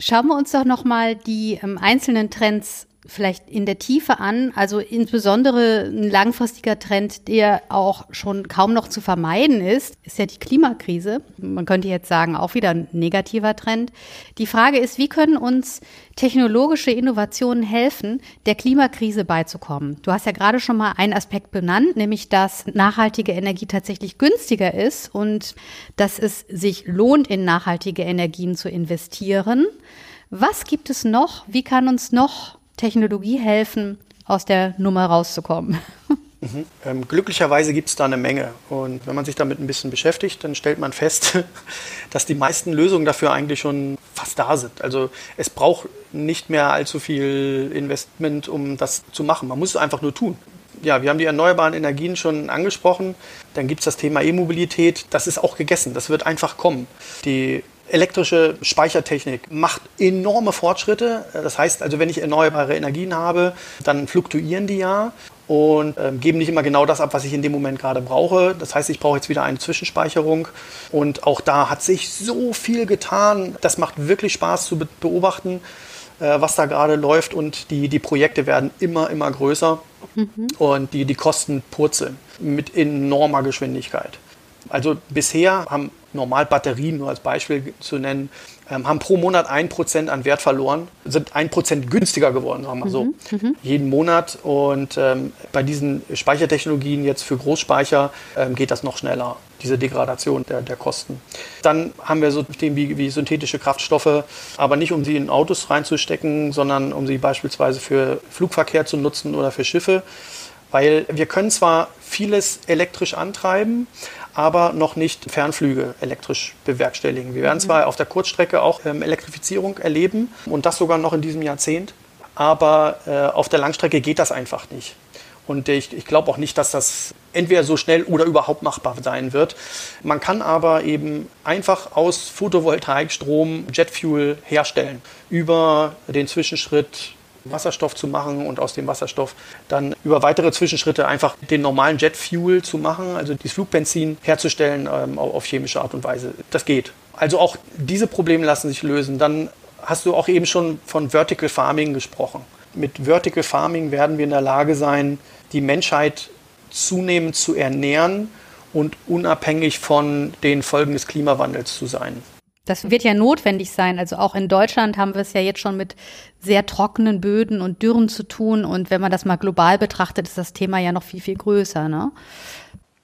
Speaker 3: Schauen wir uns doch nochmal die ähm, einzelnen Trends vielleicht in der Tiefe an. Also insbesondere ein langfristiger Trend, der auch schon kaum noch zu vermeiden ist, ist ja die Klimakrise. Man könnte jetzt sagen, auch wieder ein negativer Trend. Die Frage ist, wie können uns technologische Innovationen helfen, der Klimakrise beizukommen? Du hast ja gerade schon mal einen Aspekt benannt, nämlich dass nachhaltige Energie tatsächlich günstiger ist und dass es sich lohnt, in nachhaltige Energien zu investieren. Was gibt es noch? Wie kann uns noch Technologie helfen, aus der Nummer rauszukommen?
Speaker 1: Mhm. Ähm, glücklicherweise gibt es da eine Menge. Und wenn man sich damit ein bisschen beschäftigt, dann stellt man fest, dass die meisten Lösungen dafür eigentlich schon fast da sind. Also es braucht nicht mehr allzu viel Investment, um das zu machen. Man muss es einfach nur tun. Ja, wir haben die erneuerbaren Energien schon angesprochen. Dann gibt es das Thema E-Mobilität. Das ist auch gegessen. Das wird einfach kommen. Die elektrische Speichertechnik macht enorme Fortschritte. Das heißt also, wenn ich erneuerbare Energien habe, dann fluktuieren die ja und ähm, geben nicht immer genau das ab, was ich in dem Moment gerade brauche. Das heißt, ich brauche jetzt wieder eine Zwischenspeicherung. Und auch da hat sich so viel getan. Das macht wirklich Spaß zu be beobachten, äh, was da gerade läuft. Und die, die Projekte werden immer, immer größer. Und die, die Kosten purzeln mit enormer Geschwindigkeit. Also bisher haben normal Batterien, nur als Beispiel zu nennen, ähm, haben pro Monat 1% an Wert verloren, sind 1% günstiger geworden, sagen wir mal so, jeden Monat. Und ähm, bei diesen Speichertechnologien jetzt für Großspeicher ähm, geht das noch schneller, diese Degradation der, der Kosten. Dann haben wir so Themen wie, wie synthetische Kraftstoffe, aber nicht um sie in Autos reinzustecken, sondern um sie beispielsweise für Flugverkehr zu nutzen oder für Schiffe. Weil wir können zwar vieles elektrisch antreiben, aber noch nicht Fernflüge elektrisch bewerkstelligen. Wir werden zwar auf der Kurzstrecke auch ähm, Elektrifizierung erleben und das sogar noch in diesem Jahrzehnt, aber äh, auf der Langstrecke geht das einfach nicht. Und ich, ich glaube auch nicht, dass das entweder so schnell oder überhaupt machbar sein wird. Man kann aber eben einfach aus Photovoltaikstrom Jetfuel herstellen über den Zwischenschritt Wasserstoff zu machen und aus dem Wasserstoff dann über weitere Zwischenschritte einfach den normalen Jetfuel zu machen, also das Flugbenzin herzustellen ähm, auf chemische Art und Weise. Das geht. Also auch diese Probleme lassen sich lösen. Dann hast du auch eben schon von Vertical Farming gesprochen. Mit Vertical Farming werden wir in der Lage sein, die Menschheit zunehmend zu ernähren und unabhängig von den Folgen des Klimawandels zu sein.
Speaker 3: Das wird ja notwendig sein. Also auch in Deutschland haben wir es ja jetzt schon mit sehr trockenen Böden und Dürren zu tun. Und wenn man das mal global betrachtet, ist das Thema ja noch viel, viel größer. Ne?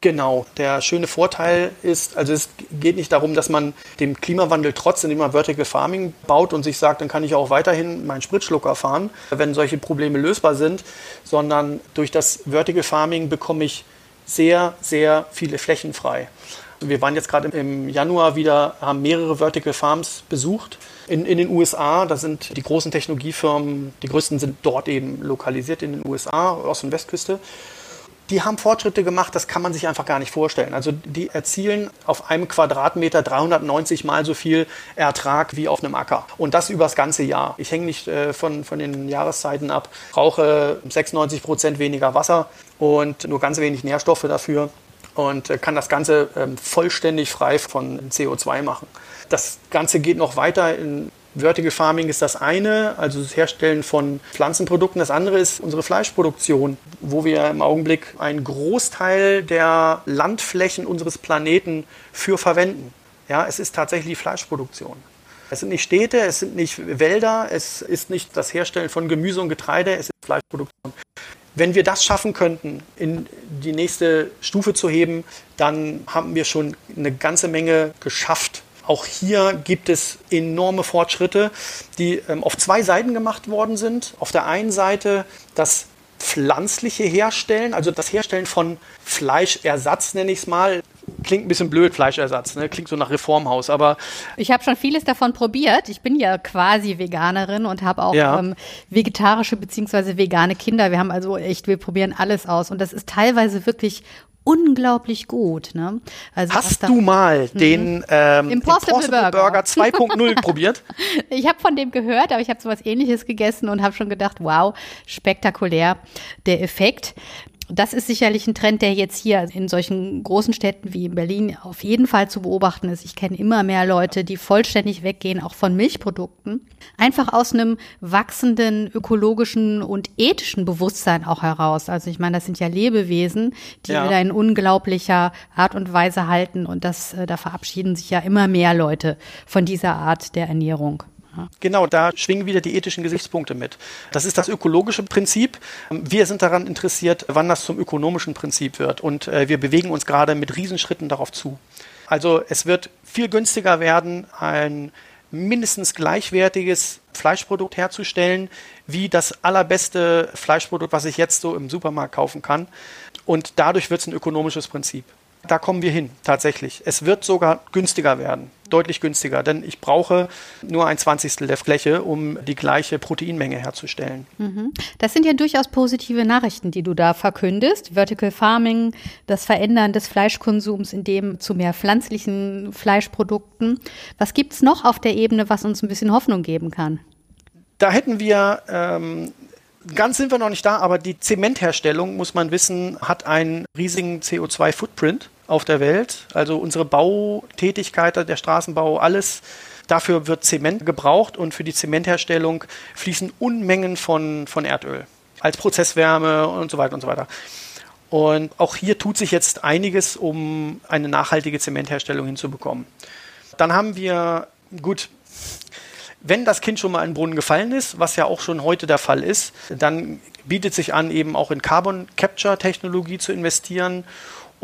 Speaker 1: Genau, der schöne Vorteil ist, also es geht nicht darum, dass man dem Klimawandel trotz, indem man Vertical Farming baut und sich sagt, dann kann ich auch weiterhin meinen Spritschlucker fahren, wenn solche Probleme lösbar sind, sondern durch das Vertical Farming bekomme ich sehr, sehr viele Flächen frei. Wir waren jetzt gerade im Januar wieder, haben mehrere Vertical Farms besucht. In, in den USA, da sind die großen Technologiefirmen, die größten sind dort eben lokalisiert in den USA, Ost- und Westküste. Die haben Fortschritte gemacht, das kann man sich einfach gar nicht vorstellen. Also die erzielen auf einem Quadratmeter 390 mal so viel Ertrag wie auf einem Acker. Und das über das ganze Jahr. Ich hänge nicht äh, von, von den Jahreszeiten ab, brauche 96 Prozent weniger Wasser und nur ganz wenig Nährstoffe dafür und äh, kann das Ganze ähm, vollständig frei von CO2 machen. Das Ganze geht noch weiter. In Vertical Farming ist das eine, also das Herstellen von Pflanzenprodukten. Das andere ist unsere Fleischproduktion, wo wir im Augenblick einen Großteil der Landflächen unseres Planeten für verwenden. Ja, es ist tatsächlich Fleischproduktion. Es sind nicht Städte, es sind nicht Wälder, es ist nicht das Herstellen von Gemüse und Getreide, es ist Fleischproduktion. Wenn wir das schaffen könnten, in die nächste Stufe zu heben, dann haben wir schon eine ganze Menge geschafft. Auch hier gibt es enorme Fortschritte, die ähm, auf zwei Seiten gemacht worden sind. Auf der einen Seite das pflanzliche Herstellen, also das Herstellen von Fleischersatz, nenne ich es mal klingt ein bisschen blöd, Fleischersatz, ne? klingt so nach Reformhaus, aber.
Speaker 3: Ich habe schon vieles davon probiert. Ich bin ja quasi Veganerin und habe auch ja. ähm, vegetarische beziehungsweise vegane Kinder. Wir haben also echt, wir probieren alles aus und das ist teilweise wirklich unglaublich gut. Ne?
Speaker 1: Also Hast du mal mhm. den ähm, Impossible, Impossible Burger 2.0 probiert?
Speaker 3: Ich habe von dem gehört, aber ich habe sowas ähnliches gegessen und habe schon gedacht, wow, spektakulär der Effekt das ist sicherlich ein Trend, der jetzt hier in solchen großen Städten wie in Berlin auf jeden Fall zu beobachten ist. Ich kenne immer mehr Leute, die vollständig weggehen, auch von Milchprodukten. Einfach aus einem wachsenden ökologischen und ethischen Bewusstsein auch heraus. Also ich meine, das sind ja Lebewesen, die ja. wir da in unglaublicher Art und Weise halten. Und das, äh, da verabschieden sich ja immer mehr Leute von dieser Art der Ernährung.
Speaker 1: Genau, da schwingen wieder die ethischen Gesichtspunkte mit. Das ist das ökologische Prinzip. Wir sind daran interessiert, wann das zum ökonomischen Prinzip wird. Und äh, wir bewegen uns gerade mit Riesenschritten darauf zu. Also es wird viel günstiger werden, ein mindestens gleichwertiges Fleischprodukt herzustellen, wie das allerbeste Fleischprodukt, was ich jetzt so im Supermarkt kaufen kann. Und dadurch wird es ein ökonomisches Prinzip. Da kommen wir hin, tatsächlich. Es wird sogar günstiger werden, deutlich günstiger, denn ich brauche nur ein Zwanzigstel der Fläche, um die gleiche Proteinmenge herzustellen.
Speaker 3: Mhm. Das sind ja durchaus positive Nachrichten, die du da verkündest. Vertical Farming, das Verändern des Fleischkonsums, in dem zu mehr pflanzlichen Fleischprodukten. Was gibt es noch auf der Ebene, was uns ein bisschen Hoffnung geben kann?
Speaker 1: Da hätten wir ähm, Ganz sind wir noch nicht da, aber die Zementherstellung, muss man wissen, hat einen riesigen CO2-Footprint auf der Welt. Also unsere Bautätigkeit, der Straßenbau, alles Dafür wird Zement gebraucht und für die Zementherstellung fließen Unmengen von, von Erdöl als Prozesswärme und so weiter und so weiter. Und auch hier tut sich jetzt einiges, um eine nachhaltige Zementherstellung hinzubekommen. Dann haben wir, gut, wenn das Kind schon mal in den Brunnen gefallen ist, was ja auch schon heute der Fall ist, dann bietet sich an, eben auch in Carbon Capture Technologie zu investieren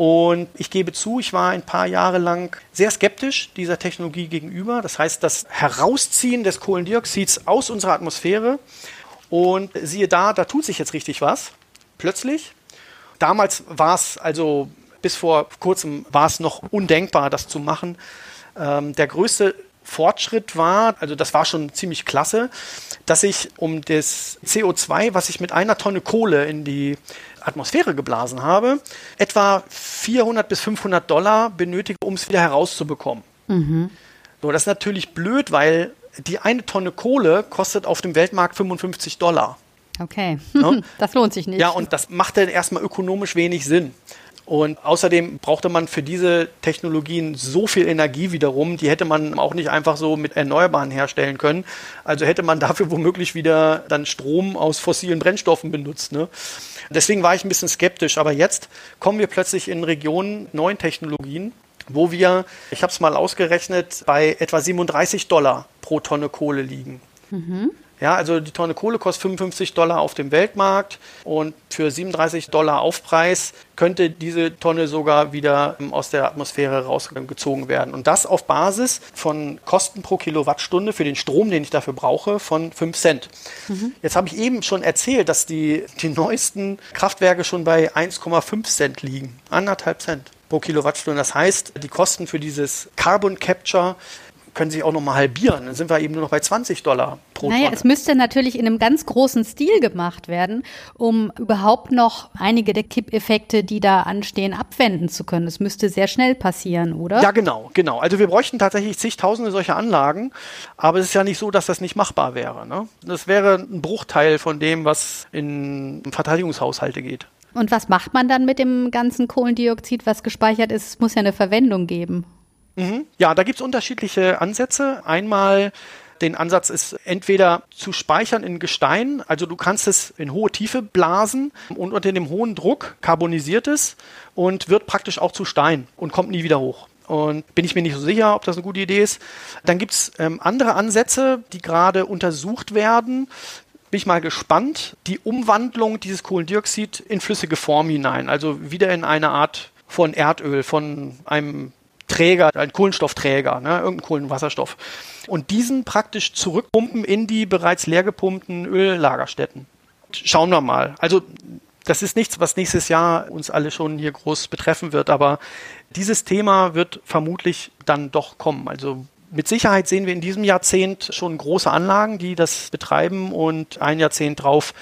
Speaker 1: und ich gebe zu, ich war ein paar Jahre lang sehr skeptisch dieser Technologie gegenüber. Das heißt, das Herausziehen des Kohlendioxids aus unserer Atmosphäre. Und siehe da, da tut sich jetzt richtig was. Plötzlich. Damals war es also bis vor kurzem war es noch undenkbar, das zu machen. Ähm, der größte Fortschritt war, also das war schon ziemlich klasse, dass ich um das CO2, was ich mit einer Tonne Kohle in die Atmosphäre geblasen habe, etwa 400 bis 500 Dollar benötige, um es wieder herauszubekommen. Mhm. So, das ist natürlich blöd, weil die eine Tonne Kohle kostet auf dem Weltmarkt 55 Dollar.
Speaker 3: Okay, ja? das lohnt sich nicht.
Speaker 1: Ja, und das macht dann erstmal ökonomisch wenig Sinn. Und außerdem brauchte man für diese Technologien so viel Energie wiederum, die hätte man auch nicht einfach so mit Erneuerbaren herstellen können. Also hätte man dafür womöglich wieder dann Strom aus fossilen Brennstoffen benutzt. Ne? Deswegen war ich ein bisschen skeptisch. Aber jetzt kommen wir plötzlich in Regionen neuen Technologien, wo wir, ich habe es mal ausgerechnet, bei etwa 37 Dollar pro Tonne Kohle liegen. Mhm. Ja, also die Tonne Kohle kostet 55 Dollar auf dem Weltmarkt und für 37 Dollar Aufpreis könnte diese Tonne sogar wieder aus der Atmosphäre rausgezogen werden. Und das auf Basis von Kosten pro Kilowattstunde für den Strom, den ich dafür brauche, von 5 Cent. Mhm. Jetzt habe ich eben schon erzählt, dass die, die neuesten Kraftwerke schon bei 1,5 Cent liegen. Anderthalb Cent pro Kilowattstunde. Das heißt, die Kosten für dieses Carbon Capture können sich auch noch mal halbieren. Dann sind wir eben nur noch bei 20 Dollar pro
Speaker 3: Naja, Tonne. es müsste natürlich in einem ganz großen Stil gemacht werden, um überhaupt noch einige der Kippeffekte, die da anstehen, abwenden zu können. Es müsste sehr schnell passieren, oder?
Speaker 1: Ja, genau, genau. Also wir bräuchten tatsächlich zigtausende solcher Anlagen, aber es ist ja nicht so, dass das nicht machbar wäre. Ne? Das wäre ein Bruchteil von dem, was in Verteidigungshaushalte geht.
Speaker 3: Und was macht man dann mit dem ganzen Kohlendioxid, was gespeichert ist? Es muss ja eine Verwendung geben.
Speaker 1: Mhm. Ja, da gibt es unterschiedliche Ansätze. Einmal den Ansatz ist entweder zu speichern in Gestein, also du kannst es in hohe Tiefe blasen und unter dem hohen Druck karbonisiert es und wird praktisch auch zu Stein und kommt nie wieder hoch. Und bin ich mir nicht so sicher, ob das eine gute Idee ist. Dann gibt es ähm, andere Ansätze, die gerade untersucht werden. Bin ich mal gespannt. Die Umwandlung dieses Kohlendioxid in flüssige Form hinein, also wieder in eine Art von Erdöl, von einem Träger, ein Kohlenstoffträger, ne, irgendein Kohlenwasserstoff. Und diesen praktisch zurückpumpen in die bereits leer gepumpten Öllagerstätten. Schauen wir mal. Also das ist nichts, was nächstes Jahr uns alle schon hier groß betreffen wird, aber dieses Thema wird vermutlich dann doch kommen. Also mit Sicherheit sehen wir in diesem Jahrzehnt schon große Anlagen, die das betreiben und ein Jahrzehnt drauf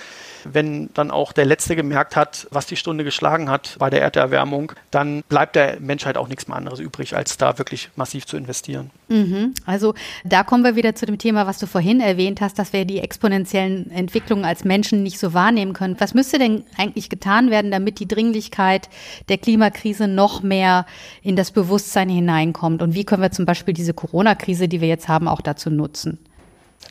Speaker 1: wenn dann auch der Letzte gemerkt hat, was die Stunde geschlagen hat bei der Erderwärmung, dann bleibt der Menschheit auch nichts mehr anderes übrig, als da wirklich massiv zu investieren.
Speaker 3: Mhm. Also da kommen wir wieder zu dem Thema, was du vorhin erwähnt hast, dass wir die exponentiellen Entwicklungen als Menschen nicht so wahrnehmen können. Was müsste denn eigentlich getan werden, damit die Dringlichkeit der Klimakrise noch mehr in das Bewusstsein hineinkommt? Und wie können wir zum Beispiel diese Corona-Krise, die wir jetzt haben, auch dazu nutzen?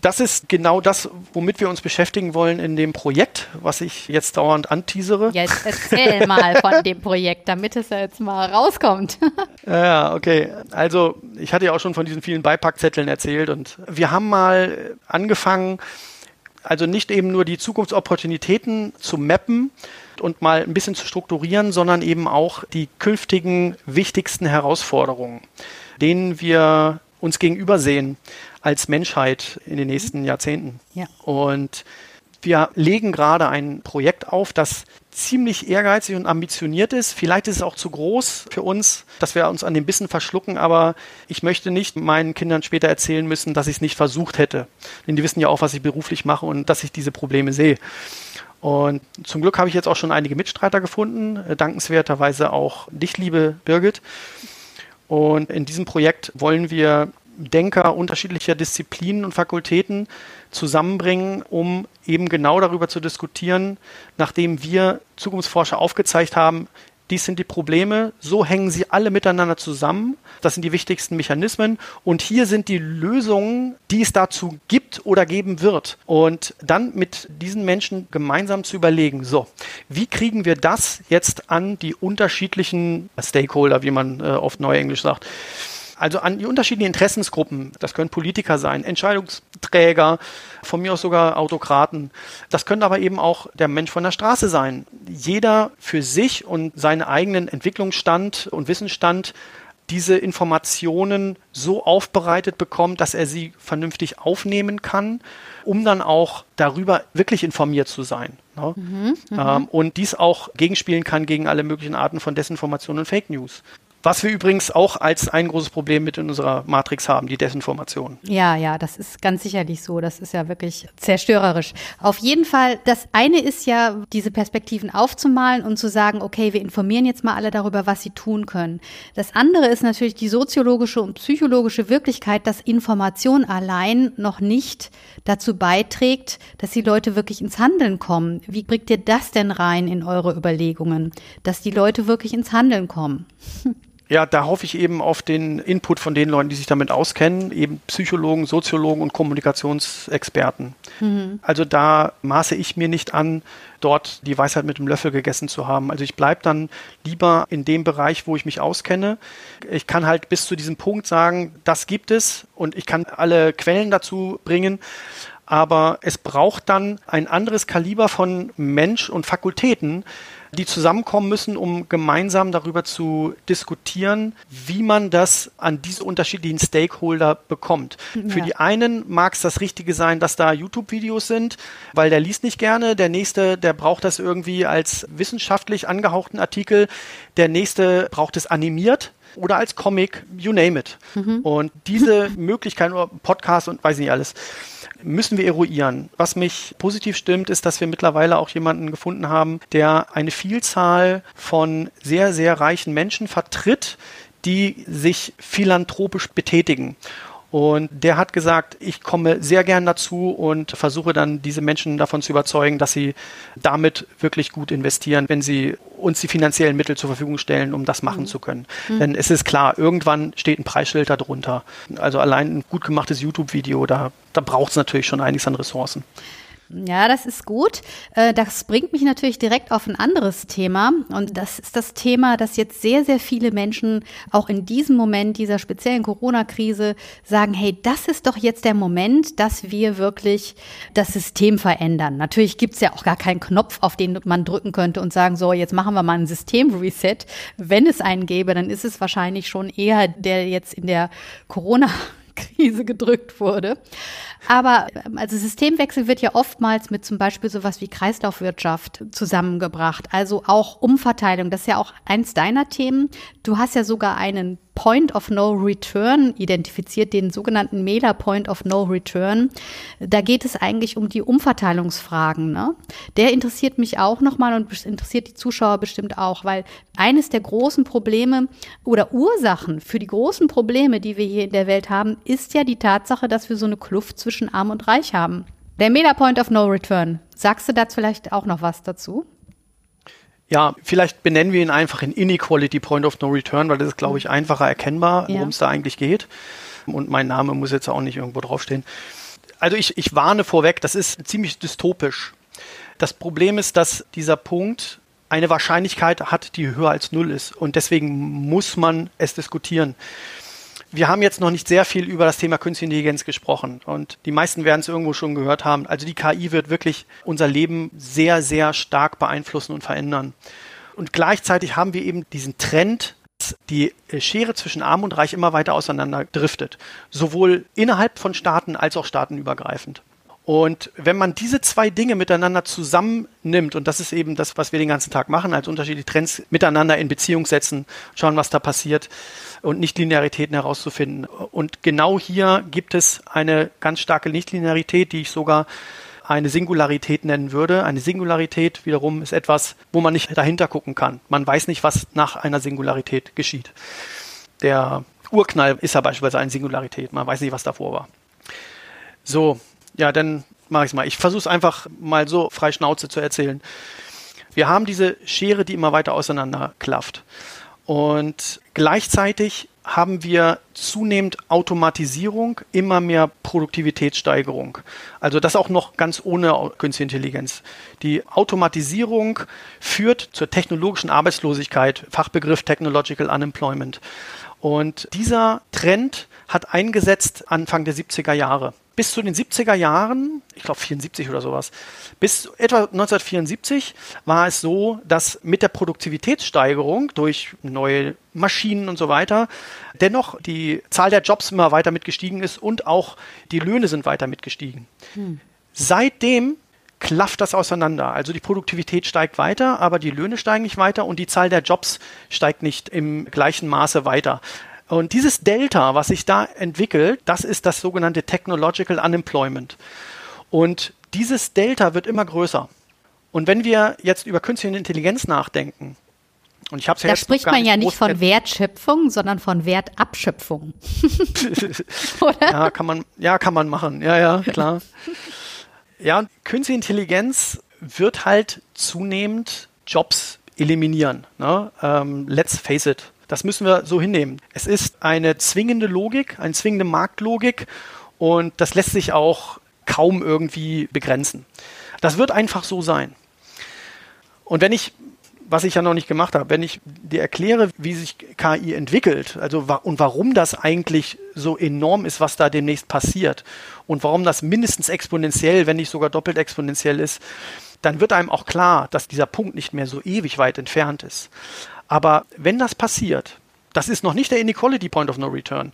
Speaker 1: Das ist genau das, womit wir uns beschäftigen wollen in dem Projekt, was ich jetzt dauernd anteasere.
Speaker 3: Jetzt erzähl mal von dem Projekt, damit es jetzt mal rauskommt.
Speaker 1: ja, okay. Also ich hatte ja auch schon von diesen vielen Beipackzetteln erzählt und wir haben mal angefangen, also nicht eben nur die Zukunftsopportunitäten zu mappen und mal ein bisschen zu strukturieren, sondern eben auch die künftigen wichtigsten Herausforderungen, denen wir uns gegenüber sehen als Menschheit in den nächsten Jahrzehnten. Ja. Und wir legen gerade ein Projekt auf, das ziemlich ehrgeizig und ambitioniert ist. Vielleicht ist es auch zu groß für uns, dass wir uns an den Bissen verschlucken, aber ich möchte nicht meinen Kindern später erzählen müssen, dass ich es nicht versucht hätte. Denn die wissen ja auch, was ich beruflich mache und dass ich diese Probleme sehe. Und zum Glück habe ich jetzt auch schon einige Mitstreiter gefunden, äh, dankenswerterweise auch dich, liebe Birgit. Und in diesem Projekt wollen wir Denker unterschiedlicher Disziplinen und Fakultäten zusammenbringen, um eben genau darüber zu diskutieren, nachdem wir Zukunftsforscher aufgezeigt haben, dies sind die Probleme, so hängen sie alle miteinander zusammen. Das sind die wichtigsten Mechanismen. Und hier sind die Lösungen, die es dazu gibt oder geben wird. Und dann mit diesen Menschen gemeinsam zu überlegen, so, wie kriegen wir das jetzt an die unterschiedlichen Stakeholder, wie man äh, oft Neuenglisch sagt, also an die unterschiedlichen Interessensgruppen. Das können Politiker sein, Entscheidungsträger, von mir aus sogar Autokraten. Das könnte aber eben auch der Mensch von der Straße sein. Jeder für sich und seinen eigenen Entwicklungsstand und Wissensstand diese Informationen so aufbereitet bekommt, dass er sie vernünftig aufnehmen kann, um dann auch darüber wirklich informiert zu sein. Ne? Mhm, mhm. ähm, und dies auch gegenspielen kann gegen alle möglichen Arten von Desinformation und Fake News. Was wir übrigens auch als ein großes Problem mit in unserer Matrix haben, die Desinformation.
Speaker 3: Ja, ja, das ist ganz sicherlich so. Das ist ja wirklich zerstörerisch. Auf jeden Fall, das eine ist ja, diese Perspektiven aufzumalen und zu sagen, okay, wir informieren jetzt mal alle darüber, was sie tun können. Das andere ist natürlich die soziologische und psychologische Wirklichkeit, dass Information allein noch nicht dazu beiträgt, dass die Leute wirklich ins Handeln kommen. Wie bringt ihr das denn rein in eure Überlegungen, dass die Leute wirklich ins Handeln kommen?
Speaker 1: Ja, da hoffe ich eben auf den Input von den Leuten, die sich damit auskennen, eben Psychologen, Soziologen und Kommunikationsexperten. Mhm. Also da maße ich mir nicht an, dort die Weisheit mit dem Löffel gegessen zu haben. Also ich bleibe dann lieber in dem Bereich, wo ich mich auskenne. Ich kann halt bis zu diesem Punkt sagen, das gibt es und ich kann alle Quellen dazu bringen aber es braucht dann ein anderes Kaliber von Mensch und Fakultäten, die zusammenkommen müssen, um gemeinsam darüber zu diskutieren, wie man das an diese unterschiedlichen Stakeholder bekommt. Ja. Für die einen mag es das Richtige sein, dass da YouTube-Videos sind, weil der liest nicht gerne. Der nächste, der braucht das irgendwie als wissenschaftlich angehauchten Artikel. Der nächste braucht es animiert oder als Comic, you name it. Mhm. Und diese Möglichkeiten, oder Podcast und weiß nicht alles, müssen wir eruieren. Was mich positiv stimmt, ist, dass wir mittlerweile auch jemanden gefunden haben, der eine Vielzahl von sehr, sehr reichen Menschen vertritt, die sich philanthropisch betätigen. Und der hat gesagt, ich komme sehr gern dazu und versuche dann diese Menschen davon zu überzeugen, dass sie damit wirklich gut investieren, wenn sie uns die finanziellen Mittel zur Verfügung stellen, um das machen mhm. zu können. Mhm. Denn es ist klar, irgendwann steht ein Preisschild darunter. Also allein ein gut gemachtes YouTube-Video, da, da braucht es natürlich schon einiges an Ressourcen.
Speaker 3: Ja, das ist gut. Äh, das bringt mich natürlich direkt auf ein anderes Thema. Und das ist das Thema, dass jetzt sehr, sehr viele Menschen auch in diesem Moment dieser speziellen Corona-Krise sagen, hey, das ist doch jetzt der Moment, dass wir wirklich das System verändern. Natürlich gibt's ja auch gar keinen Knopf, auf den man drücken könnte und sagen, so, jetzt machen wir mal ein System-Reset. Wenn es einen gäbe, dann ist es wahrscheinlich schon eher der jetzt in der Corona- Krise gedrückt wurde. Aber ähm, also Systemwechsel wird ja oftmals mit zum Beispiel sowas wie Kreislaufwirtschaft zusammengebracht. Also auch Umverteilung. Das ist ja auch eins deiner Themen. Du hast ja sogar einen Point of No Return identifiziert, den sogenannten Mailer Point of No Return. Da geht es eigentlich um die Umverteilungsfragen. Ne? Der interessiert mich auch nochmal und interessiert die Zuschauer bestimmt auch, weil eines der großen Probleme oder Ursachen für die großen Probleme, die wir hier in der Welt haben, ist ja die Tatsache, dass wir so eine Kluft zwischen Arm und Reich haben. Der Mailer Point of No Return. Sagst du dazu vielleicht auch noch was dazu?
Speaker 1: Ja, vielleicht benennen wir ihn einfach in Inequality Point of No Return, weil das ist, glaube ich, einfacher erkennbar, worum es da eigentlich geht. Und mein Name muss jetzt auch nicht irgendwo draufstehen. Also ich, ich warne vorweg, das ist ziemlich dystopisch. Das Problem ist, dass dieser Punkt eine Wahrscheinlichkeit hat, die höher als null ist. Und deswegen muss man es diskutieren wir haben jetzt noch nicht sehr viel über das Thema Künstliche Intelligenz gesprochen und die meisten werden es irgendwo schon gehört haben. Also die KI wird wirklich unser Leben sehr, sehr stark beeinflussen und verändern. Und gleichzeitig haben wir eben diesen Trend, dass die Schere zwischen Arm und Reich immer weiter auseinander driftet. Sowohl innerhalb von Staaten als auch staatenübergreifend. Und wenn man diese zwei Dinge miteinander zusammennimmt, und das ist eben das, was wir den ganzen Tag machen, als unterschiedliche Trends miteinander in Beziehung setzen, schauen, was da passiert und Nichtlinearitäten herauszufinden. Und genau hier gibt es eine ganz starke Nichtlinearität, die ich sogar eine Singularität nennen würde. Eine Singularität wiederum ist etwas, wo man nicht dahinter gucken kann. Man weiß nicht, was nach einer Singularität geschieht. Der Urknall ist ja beispielsweise eine Singularität. Man weiß nicht, was davor war. So, ja, dann mache ich es mal. Ich versuche es einfach mal so frei Schnauze zu erzählen. Wir haben diese Schere, die immer weiter auseinander klafft. Und gleichzeitig haben wir zunehmend Automatisierung, immer mehr Produktivitätssteigerung. Also das auch noch ganz ohne Künstliche Intelligenz. Die Automatisierung führt zur technologischen Arbeitslosigkeit, Fachbegriff Technological Unemployment. Und dieser Trend hat eingesetzt Anfang der 70er Jahre bis zu den 70er Jahren, ich glaube 74 oder sowas, bis etwa 1974 war es so, dass mit der Produktivitätssteigerung durch neue Maschinen und so weiter dennoch die Zahl der Jobs immer weiter mitgestiegen ist und auch die Löhne sind weiter mitgestiegen. Hm. Seitdem klafft das auseinander. Also die Produktivität steigt weiter, aber die Löhne steigen nicht weiter und die Zahl der Jobs steigt nicht im gleichen Maße weiter. Und dieses Delta, was sich da entwickelt, das ist das sogenannte Technological Unemployment. Und dieses Delta wird immer größer. Und wenn wir jetzt über künstliche Intelligenz nachdenken, und ich habe
Speaker 3: ja Da spricht man ja nicht von Wertschöpfung, sondern von Wertabschöpfung.
Speaker 1: Oder? Ja, kann man, ja, kann man machen. Ja, ja, klar. ja, künstliche Intelligenz wird halt zunehmend Jobs eliminieren. Ne? Ähm, let's face it. Das müssen wir so hinnehmen. Es ist eine zwingende Logik, eine zwingende Marktlogik und das lässt sich auch kaum irgendwie begrenzen. Das wird einfach so sein. Und wenn ich was ich ja noch nicht gemacht habe, wenn ich dir erkläre, wie sich KI entwickelt, also und warum das eigentlich so enorm ist, was da demnächst passiert und warum das mindestens exponentiell, wenn nicht sogar doppelt exponentiell ist, dann wird einem auch klar, dass dieser Punkt nicht mehr so ewig weit entfernt ist. Aber wenn das passiert, das ist noch nicht der Inequality Point of No Return,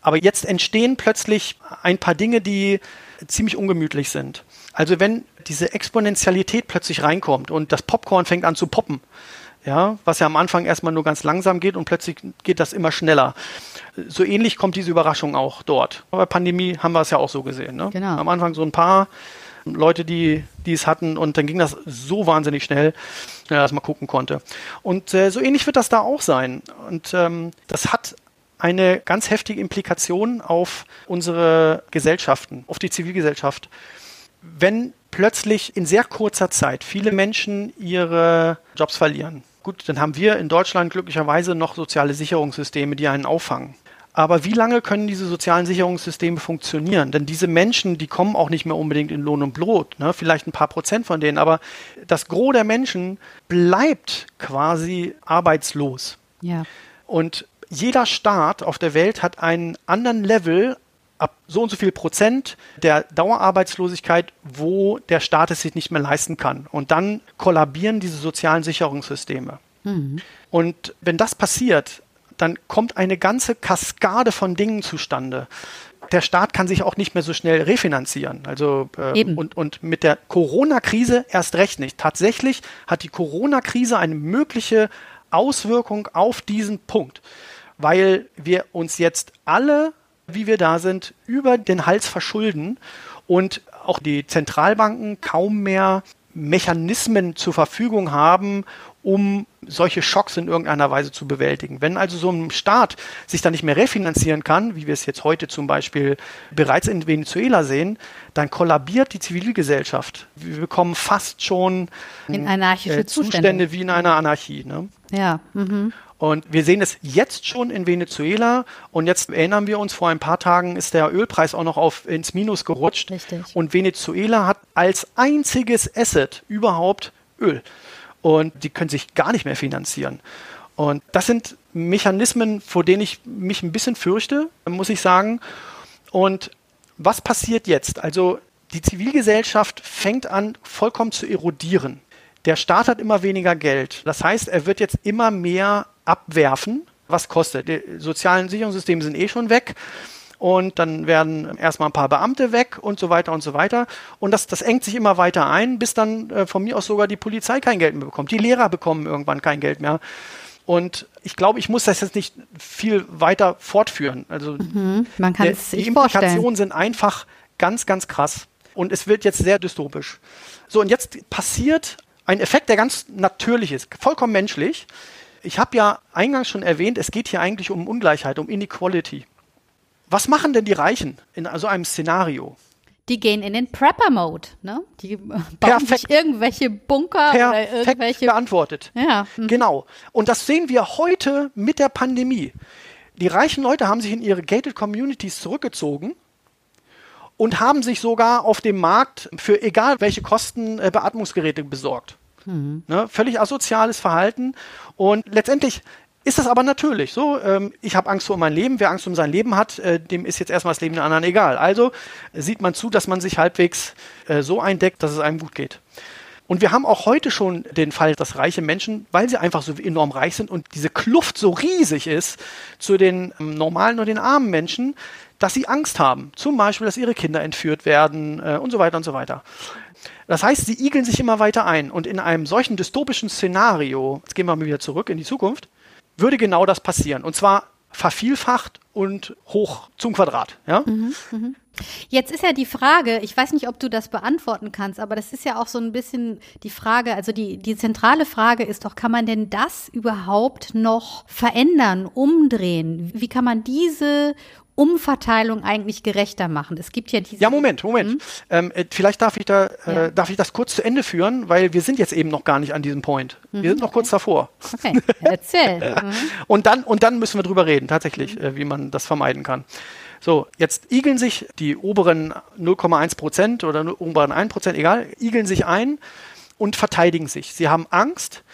Speaker 1: aber jetzt entstehen plötzlich ein paar Dinge, die ziemlich ungemütlich sind. Also wenn diese Exponentialität plötzlich reinkommt und das Popcorn fängt an zu poppen, ja, was ja am Anfang erstmal nur ganz langsam geht und plötzlich geht das immer schneller. So ähnlich kommt diese Überraschung auch dort. Bei Pandemie haben wir es ja auch so gesehen. Ne? Genau. Am Anfang so ein paar Leute, die, die es hatten und dann ging das so wahnsinnig schnell, dass man gucken konnte. Und äh, so ähnlich wird das da auch sein. Und ähm, das hat eine ganz heftige Implikation auf unsere Gesellschaften, auf die Zivilgesellschaft. Wenn plötzlich in sehr kurzer Zeit viele Menschen ihre Jobs verlieren. Gut, dann haben wir in Deutschland glücklicherweise noch soziale Sicherungssysteme, die einen auffangen. Aber wie lange können diese sozialen Sicherungssysteme funktionieren? Denn diese Menschen, die kommen auch nicht mehr unbedingt in Lohn und Brot, ne? vielleicht ein paar Prozent von denen, aber das Gros der Menschen bleibt quasi arbeitslos.
Speaker 3: Ja.
Speaker 1: Und jeder Staat auf der Welt hat einen anderen Level ab so und so viel Prozent der Dauerarbeitslosigkeit, wo der Staat es sich nicht mehr leisten kann. Und dann kollabieren diese sozialen Sicherungssysteme. Mhm. Und wenn das passiert, dann kommt eine ganze Kaskade von Dingen zustande. Der Staat kann sich auch nicht mehr so schnell refinanzieren. Also äh, und, und mit der Corona-Krise erst recht nicht. Tatsächlich hat die Corona-Krise eine mögliche Auswirkung auf diesen Punkt, weil wir uns jetzt alle wie wir da sind, über den Hals verschulden und auch die Zentralbanken kaum mehr Mechanismen zur Verfügung haben, um solche Schocks in irgendeiner Weise zu bewältigen. Wenn also so ein Staat sich dann nicht mehr refinanzieren kann, wie wir es jetzt heute zum Beispiel bereits in Venezuela sehen, dann kollabiert die Zivilgesellschaft. Wir bekommen fast schon
Speaker 3: in anarchische äh,
Speaker 1: Zustände. Zustände wie in einer Anarchie. Ne?
Speaker 3: Ja. Mhm.
Speaker 1: Und wir sehen es jetzt schon in Venezuela. Und jetzt erinnern wir uns, vor ein paar Tagen ist der Ölpreis auch noch auf, ins Minus gerutscht.
Speaker 3: Richtig.
Speaker 1: Und Venezuela hat als einziges Asset überhaupt Öl. Und die können sich gar nicht mehr finanzieren. Und das sind Mechanismen, vor denen ich mich ein bisschen fürchte, muss ich sagen. Und was passiert jetzt? Also die Zivilgesellschaft fängt an, vollkommen zu erodieren. Der Staat hat immer weniger Geld. Das heißt, er wird jetzt immer mehr abwerfen, was kostet. Die sozialen Sicherungssysteme sind eh schon weg und dann werden erstmal ein paar Beamte weg und so weiter und so weiter. Und das, das engt sich immer weiter ein, bis dann äh, von mir aus sogar die Polizei kein Geld mehr bekommt. Die Lehrer bekommen irgendwann kein Geld mehr. Und ich glaube, ich muss das jetzt nicht viel weiter fortführen. Also
Speaker 3: mhm, man kann es
Speaker 1: sich Die Implikationen vorstellen. sind einfach ganz, ganz krass. Und es wird jetzt sehr dystopisch. So, und jetzt passiert ein Effekt, der ganz natürlich ist, vollkommen menschlich. Ich habe ja eingangs schon erwähnt, es geht hier eigentlich um Ungleichheit, um Inequality. Was machen denn die Reichen in so einem Szenario?
Speaker 3: Die gehen in den Prepper-Mode, ne? Die bauen
Speaker 1: Perfekt.
Speaker 3: sich irgendwelche Bunker
Speaker 1: Perfekt
Speaker 3: oder irgendwelche.
Speaker 1: beantwortet.
Speaker 3: Ja.
Speaker 1: Mhm. Genau. Und das sehen wir heute mit der Pandemie. Die reichen Leute haben sich in ihre gated Communities zurückgezogen und haben sich sogar auf dem Markt für egal welche Kosten äh, Beatmungsgeräte besorgt. Mhm. Ne, völlig asoziales Verhalten. Und letztendlich ist das aber natürlich so. Ähm, ich habe Angst um mein Leben. Wer Angst um sein Leben hat, äh, dem ist jetzt erstmal das Leben der anderen egal. Also äh, sieht man zu, dass man sich halbwegs äh, so eindeckt, dass es einem gut geht. Und wir haben auch heute schon den Fall, dass reiche Menschen, weil sie einfach so enorm reich sind und diese Kluft so riesig ist zu den ähm, normalen und den armen Menschen, dass sie Angst haben. Zum Beispiel, dass ihre Kinder entführt werden äh, und so weiter und so weiter. Das heißt, sie igeln sich immer weiter ein. Und in einem solchen dystopischen Szenario, jetzt gehen wir mal wieder zurück in die Zukunft, würde genau das passieren. Und zwar vervielfacht und hoch zum Quadrat. Ja? Mhm, mh.
Speaker 3: Jetzt ist ja die Frage, ich weiß nicht, ob du das beantworten kannst, aber das ist ja auch so ein bisschen die Frage, also die, die zentrale Frage ist doch, kann man denn das überhaupt noch verändern, umdrehen? Wie kann man diese Umverteilung eigentlich gerechter machen? Es gibt ja diese.
Speaker 1: Ja, Moment, Moment. Hm? Ähm, äh, vielleicht darf ich da, äh, ja. darf ich das kurz zu Ende führen, weil wir sind jetzt eben noch gar nicht an diesem Point. Mhm, wir sind noch okay. kurz davor.
Speaker 3: Okay, erzähl. mhm.
Speaker 1: und dann, und dann müssen wir drüber reden, tatsächlich, mhm. äh, wie man das vermeiden kann. So, jetzt igeln sich die oberen 0,1 Prozent oder oberen 1 Prozent, egal, igeln sich ein und verteidigen sich. Sie haben Angst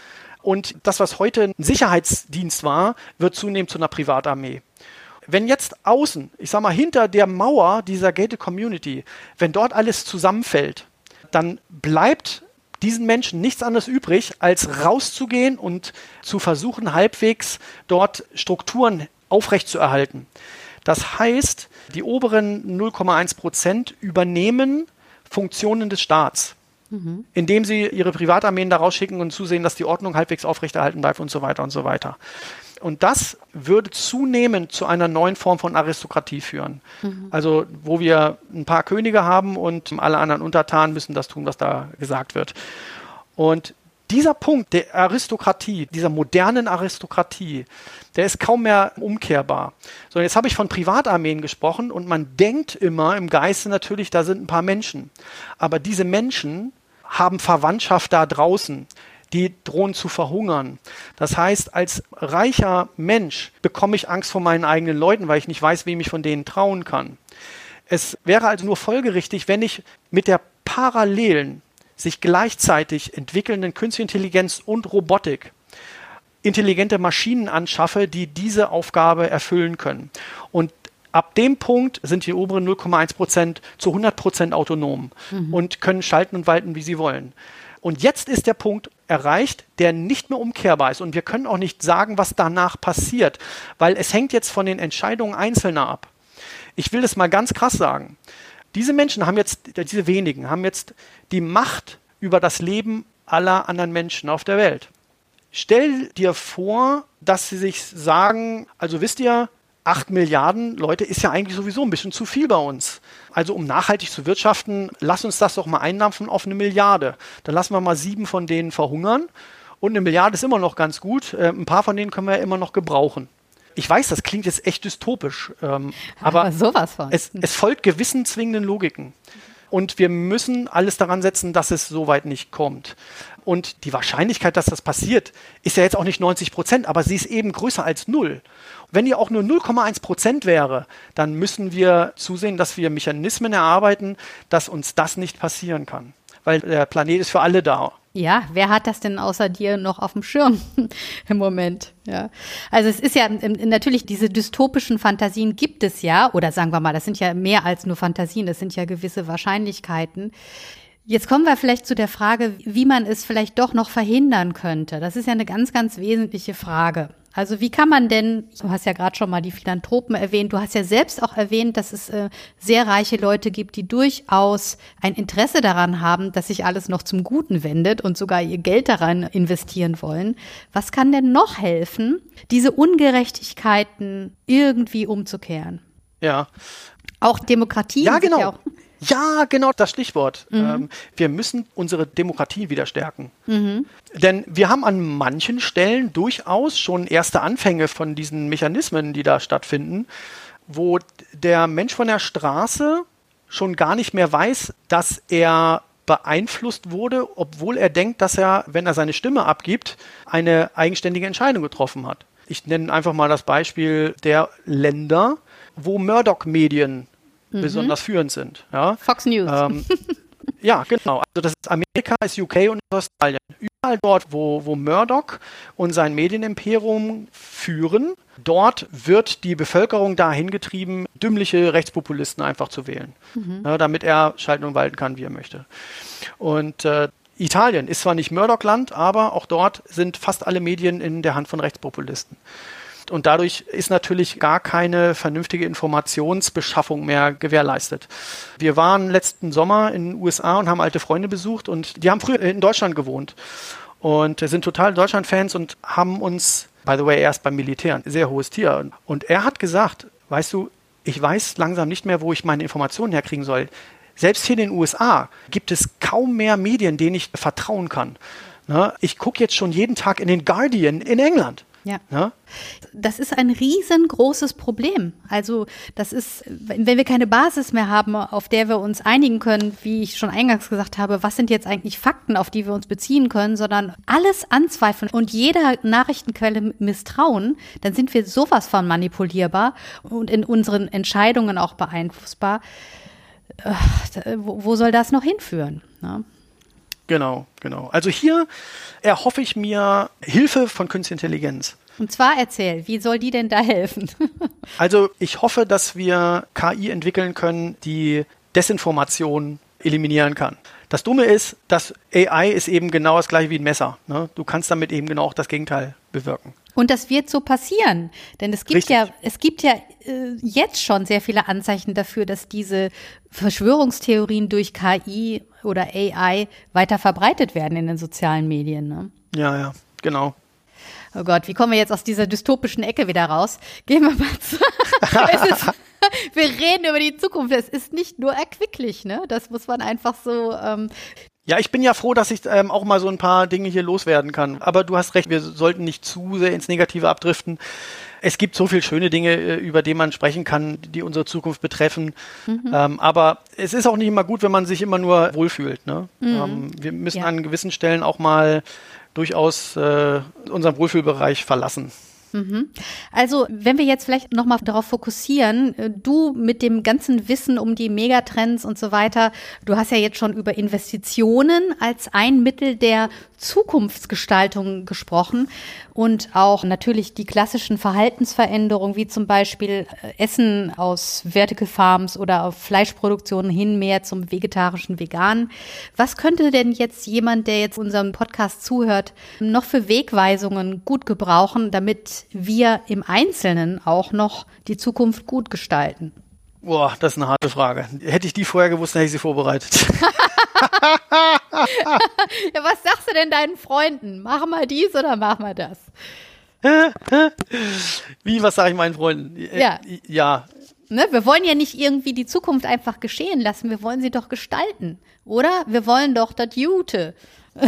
Speaker 1: und das, was heute ein Sicherheitsdienst war, wird zunehmend zu einer Privatarmee. Wenn jetzt außen, ich sag mal, hinter der Mauer dieser gated Community, wenn dort alles zusammenfällt, dann bleibt diesen Menschen nichts anderes übrig, als rauszugehen und zu versuchen, halbwegs dort Strukturen aufrechtzuerhalten. Das heißt, die oberen 0,1 Prozent übernehmen Funktionen des Staats, mhm. indem sie ihre Privatarmeen da rausschicken und zusehen, dass die Ordnung halbwegs aufrechterhalten bleibt und so weiter und so weiter. Und das würde zunehmend zu einer neuen Form von Aristokratie führen. Mhm. Also, wo wir ein paar Könige haben und alle anderen Untertanen müssen das tun, was da gesagt wird. Und dieser Punkt der Aristokratie, dieser modernen Aristokratie, der ist kaum mehr umkehrbar. So, jetzt habe ich von Privatarmeen gesprochen und man denkt immer im Geiste natürlich, da sind ein paar Menschen. Aber diese Menschen haben Verwandtschaft da draußen. Die drohen zu verhungern. Das heißt, als reicher Mensch bekomme ich Angst vor meinen eigenen Leuten, weil ich nicht weiß, wem ich von denen trauen kann. Es wäre also nur folgerichtig, wenn ich mit der parallelen sich gleichzeitig entwickelnden Künstliche Intelligenz und Robotik intelligente Maschinen anschaffe, die diese Aufgabe erfüllen können. Und ab dem Punkt sind die oberen 0,1 Prozent zu 100 Prozent autonom mhm. und können schalten und walten, wie sie wollen. Und jetzt ist der Punkt erreicht, der nicht mehr umkehrbar ist. Und wir können auch nicht sagen, was danach passiert, weil es hängt jetzt von den Entscheidungen Einzelner ab. Ich will das mal ganz krass sagen. Diese Menschen haben jetzt, diese wenigen, haben jetzt die Macht über das Leben aller anderen Menschen auf der Welt. Stell dir vor, dass sie sich sagen, also wisst ihr, 8 Milliarden Leute ist ja eigentlich sowieso ein bisschen zu viel bei uns. Also um nachhaltig zu wirtschaften, lass uns das doch mal eindampfen auf eine Milliarde. Dann lassen wir mal sieben von denen verhungern. Und eine Milliarde ist immer noch ganz gut. Äh, ein paar von denen können wir ja immer noch gebrauchen ich weiß, das klingt jetzt echt dystopisch, ähm, aber, aber sowas von. Es, es folgt gewissen zwingenden Logiken. Und wir müssen alles daran setzen, dass es so weit nicht kommt. Und die Wahrscheinlichkeit, dass das passiert, ist ja jetzt auch nicht 90 Prozent, aber sie ist eben größer als null. Wenn die auch nur 0,1 Prozent wäre, dann müssen wir zusehen, dass wir Mechanismen erarbeiten, dass uns das nicht passieren kann. Weil der Planet ist für alle da.
Speaker 3: Ja, wer hat das denn außer dir noch auf dem Schirm im Moment? Ja. Also es ist ja natürlich diese dystopischen Fantasien gibt es ja, oder sagen wir mal, das sind ja mehr als nur Fantasien, das sind ja gewisse Wahrscheinlichkeiten. Jetzt kommen wir vielleicht zu der Frage, wie man es vielleicht doch noch verhindern könnte. Das ist ja eine ganz, ganz wesentliche Frage. Also wie kann man denn, du hast ja gerade schon mal die Philanthropen erwähnt, du hast ja selbst auch erwähnt, dass es äh, sehr reiche Leute gibt, die durchaus ein Interesse daran haben, dass sich alles noch zum Guten wendet und sogar ihr Geld daran investieren wollen. Was kann denn noch helfen, diese Ungerechtigkeiten irgendwie umzukehren?
Speaker 1: Ja.
Speaker 3: Auch Demokratie.
Speaker 1: Ja, genau. Ja ja, genau das Stichwort. Mhm. Ähm, wir müssen unsere Demokratie wieder stärken. Mhm. Denn wir haben an manchen Stellen durchaus schon erste Anfänge von diesen Mechanismen, die da stattfinden, wo der Mensch von der Straße schon gar nicht mehr weiß, dass er beeinflusst wurde, obwohl er denkt, dass er, wenn er seine Stimme abgibt, eine eigenständige Entscheidung getroffen hat. Ich nenne einfach mal das Beispiel der Länder, wo Murdoch-Medien mhm. besonders führend sind. Ja?
Speaker 3: Fox News. Ähm,
Speaker 1: ja, genau. Also das ist Amerika, ist UK und Australien. Überall dort, wo, wo Murdoch und sein Medienimperium führen, dort wird die Bevölkerung dahin getrieben, dümmliche Rechtspopulisten einfach zu wählen, mhm. ja, damit er schalten und walten kann, wie er möchte. Und äh, Italien ist zwar nicht Murdoch-Land, aber auch dort sind fast alle Medien in der Hand von Rechtspopulisten. Und dadurch ist natürlich gar keine vernünftige Informationsbeschaffung mehr gewährleistet. Wir waren letzten Sommer in den USA und haben alte Freunde besucht und die haben früher in Deutschland gewohnt und sind total Deutschland-Fans und haben uns, by the way, erst beim Militär, ein sehr hohes Tier. Und er hat gesagt, weißt du, ich weiß langsam nicht mehr, wo ich meine Informationen herkriegen soll. Selbst hier in den USA gibt es kaum mehr Medien, denen ich vertrauen kann. Ne? Ich gucke jetzt schon jeden Tag in den Guardian in England.
Speaker 3: Ja. ja. Das ist ein riesengroßes Problem. Also das ist, wenn wir keine Basis mehr haben, auf der wir uns einigen können, wie ich schon eingangs gesagt habe, was sind jetzt eigentlich Fakten, auf die wir uns beziehen können, sondern alles anzweifeln und jeder Nachrichtenquelle misstrauen, dann sind wir sowas von manipulierbar und in unseren Entscheidungen auch beeinflussbar. Äh, wo soll das noch hinführen? Ne?
Speaker 1: Genau, genau. Also hier erhoffe ich mir Hilfe von Künstliche Intelligenz.
Speaker 3: Und zwar erzähl, wie soll die denn da helfen?
Speaker 1: also ich hoffe, dass wir KI entwickeln können, die Desinformation eliminieren kann. Das Dumme ist, dass AI ist eben genau das gleiche wie ein Messer. Ne? Du kannst damit eben genau auch das Gegenteil bewirken.
Speaker 3: Und das wird so passieren, denn es gibt Richtig. ja, es gibt ja äh, jetzt schon sehr viele Anzeichen dafür, dass diese Verschwörungstheorien durch KI oder AI weiter verbreitet werden in den sozialen Medien. Ne?
Speaker 1: Ja, ja, genau.
Speaker 3: Oh Gott, wie kommen wir jetzt aus dieser dystopischen Ecke wieder raus? Gehen wir mal zu. ist, wir reden über die Zukunft. Es ist nicht nur erquicklich, ne? Das muss man einfach so. Ähm,
Speaker 1: ja, ich bin ja froh, dass ich ähm, auch mal so ein paar Dinge hier loswerden kann. Aber du hast recht, wir sollten nicht zu sehr ins Negative abdriften. Es gibt so viele schöne Dinge, äh, über die man sprechen kann, die unsere Zukunft betreffen. Mhm. Ähm, aber es ist auch nicht immer gut, wenn man sich immer nur wohlfühlt. Ne? Mhm. Ähm, wir müssen ja. an gewissen Stellen auch mal durchaus äh, unseren Wohlfühlbereich verlassen.
Speaker 3: Mhm. Also, wenn wir jetzt vielleicht nochmal darauf fokussieren, äh, du mit dem ganzen Wissen um die Megatrends und so weiter, du hast ja jetzt schon über Investitionen als ein Mittel der Zukunftsgestaltung gesprochen und auch natürlich die klassischen Verhaltensveränderungen, wie zum Beispiel äh, Essen aus Vertical Farms oder auf Fleischproduktionen hin mehr zum vegetarischen Vegan. Was könnte denn jetzt jemand, der jetzt unserem Podcast zuhört, noch für Wegweisungen gut gebrauchen, damit wir im Einzelnen auch noch die Zukunft gut gestalten?
Speaker 1: Boah, das ist eine harte Frage. Hätte ich die vorher gewusst, dann hätte ich sie vorbereitet.
Speaker 3: ja, was sagst du denn deinen Freunden? Mach mal dies oder mach mal das?
Speaker 1: Wie, was sage ich meinen Freunden?
Speaker 3: Äh, ja.
Speaker 1: Ja.
Speaker 3: Ne, wir wollen ja nicht irgendwie die Zukunft einfach geschehen lassen, wir wollen sie doch gestalten, oder? Wir wollen doch das Jute.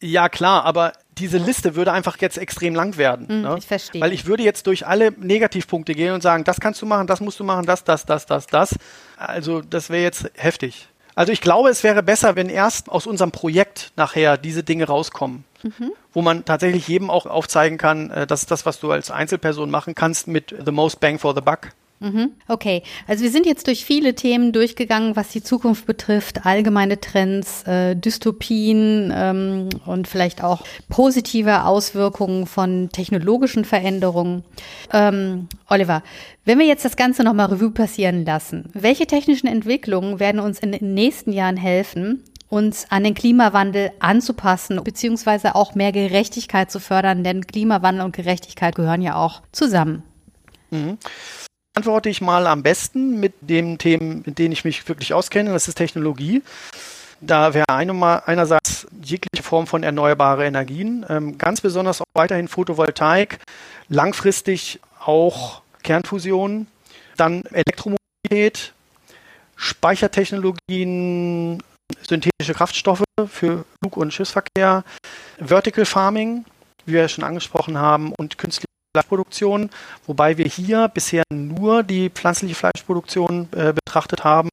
Speaker 1: ja, klar, aber diese Liste würde einfach jetzt extrem lang werden.
Speaker 3: Mm, ne? Ich verstehe.
Speaker 1: Weil ich würde jetzt durch alle Negativpunkte gehen und sagen, das kannst du machen, das musst du machen, das, das, das, das, das. Also das wäre jetzt heftig. Also ich glaube, es wäre besser, wenn erst aus unserem Projekt nachher diese Dinge rauskommen, mhm. wo man tatsächlich jedem auch aufzeigen kann, äh, das ist das, was du als Einzelperson machen kannst mit the most bang for the buck.
Speaker 3: Mhm. Okay, also wir sind jetzt durch viele Themen durchgegangen, was die Zukunft betrifft, allgemeine Trends, äh, Dystopien ähm, und vielleicht auch positive Auswirkungen von technologischen Veränderungen. Ähm, Oliver, wenn wir jetzt das Ganze nochmal Revue passieren lassen, welche technischen Entwicklungen werden uns in den nächsten Jahren helfen, uns an den Klimawandel anzupassen, beziehungsweise auch mehr Gerechtigkeit zu fördern, denn Klimawandel und Gerechtigkeit gehören ja auch zusammen.
Speaker 1: Mhm antworte ich mal am besten mit den Themen, mit denen ich mich wirklich auskenne. Das ist Technologie. Da wäre eine, einerseits jegliche Form von erneuerbare Energien, ähm, ganz besonders auch weiterhin Photovoltaik, langfristig auch Kernfusion, dann Elektromobilität, Speichertechnologien, synthetische Kraftstoffe für Flug- und Schiffsverkehr, Vertical Farming, wie wir schon angesprochen haben, und künstliche Fleischproduktion, wobei wir hier bisher nur die pflanzliche Fleischproduktion äh, betrachtet haben,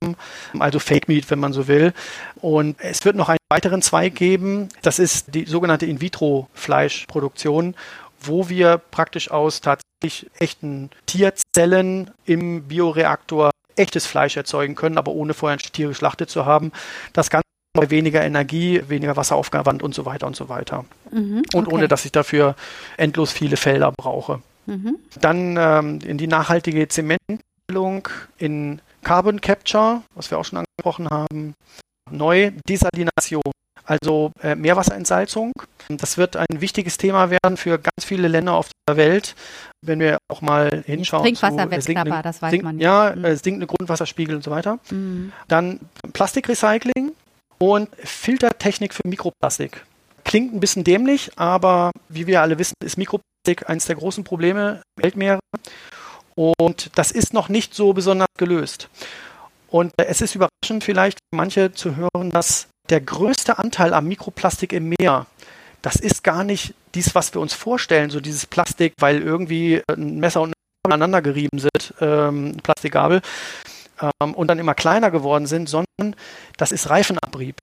Speaker 1: also Fake Meat, wenn man so will. Und es wird noch einen weiteren Zweig geben, das ist die sogenannte In-vitro-Fleischproduktion, wo wir praktisch aus tatsächlich echten Tierzellen im Bioreaktor echtes Fleisch erzeugen können, aber ohne vorher ein Tier geschlachtet zu haben. Das Ganze bei weniger Energie, weniger Wasseraufwand und so weiter und so weiter. Mhm, okay. Und ohne, dass ich dafür endlos viele Felder brauche. Mhm. Dann ähm, in die nachhaltige Zementstellung, in Carbon Capture, was wir auch schon angesprochen haben. Neu Desalination. Also äh, Meerwasserentsalzung. Das wird ein wichtiges Thema werden für ganz viele Länder auf der Welt. Wenn wir auch mal hinschauen.
Speaker 3: Trinkwasser wird knapper, das weiß
Speaker 1: sinkt,
Speaker 3: man.
Speaker 1: Ja, mhm. es sinkt eine Grundwasserspiegel und so weiter. Mhm. Dann Plastikrecycling und Filtertechnik für Mikroplastik. Klingt ein bisschen dämlich, aber wie wir alle wissen, ist Mikroplastik eines der großen Probleme im Weltmeere. Und das ist noch nicht so besonders gelöst. Und es ist überraschend vielleicht für manche zu hören, dass der größte Anteil am Mikroplastik im Meer, das ist gar nicht dies, was wir uns vorstellen, so dieses Plastik, weil irgendwie ein Messer und aneinander gerieben sind, ähm, Plastikgabel, ähm, und dann immer kleiner geworden sind, sondern das ist Reifenabrieb.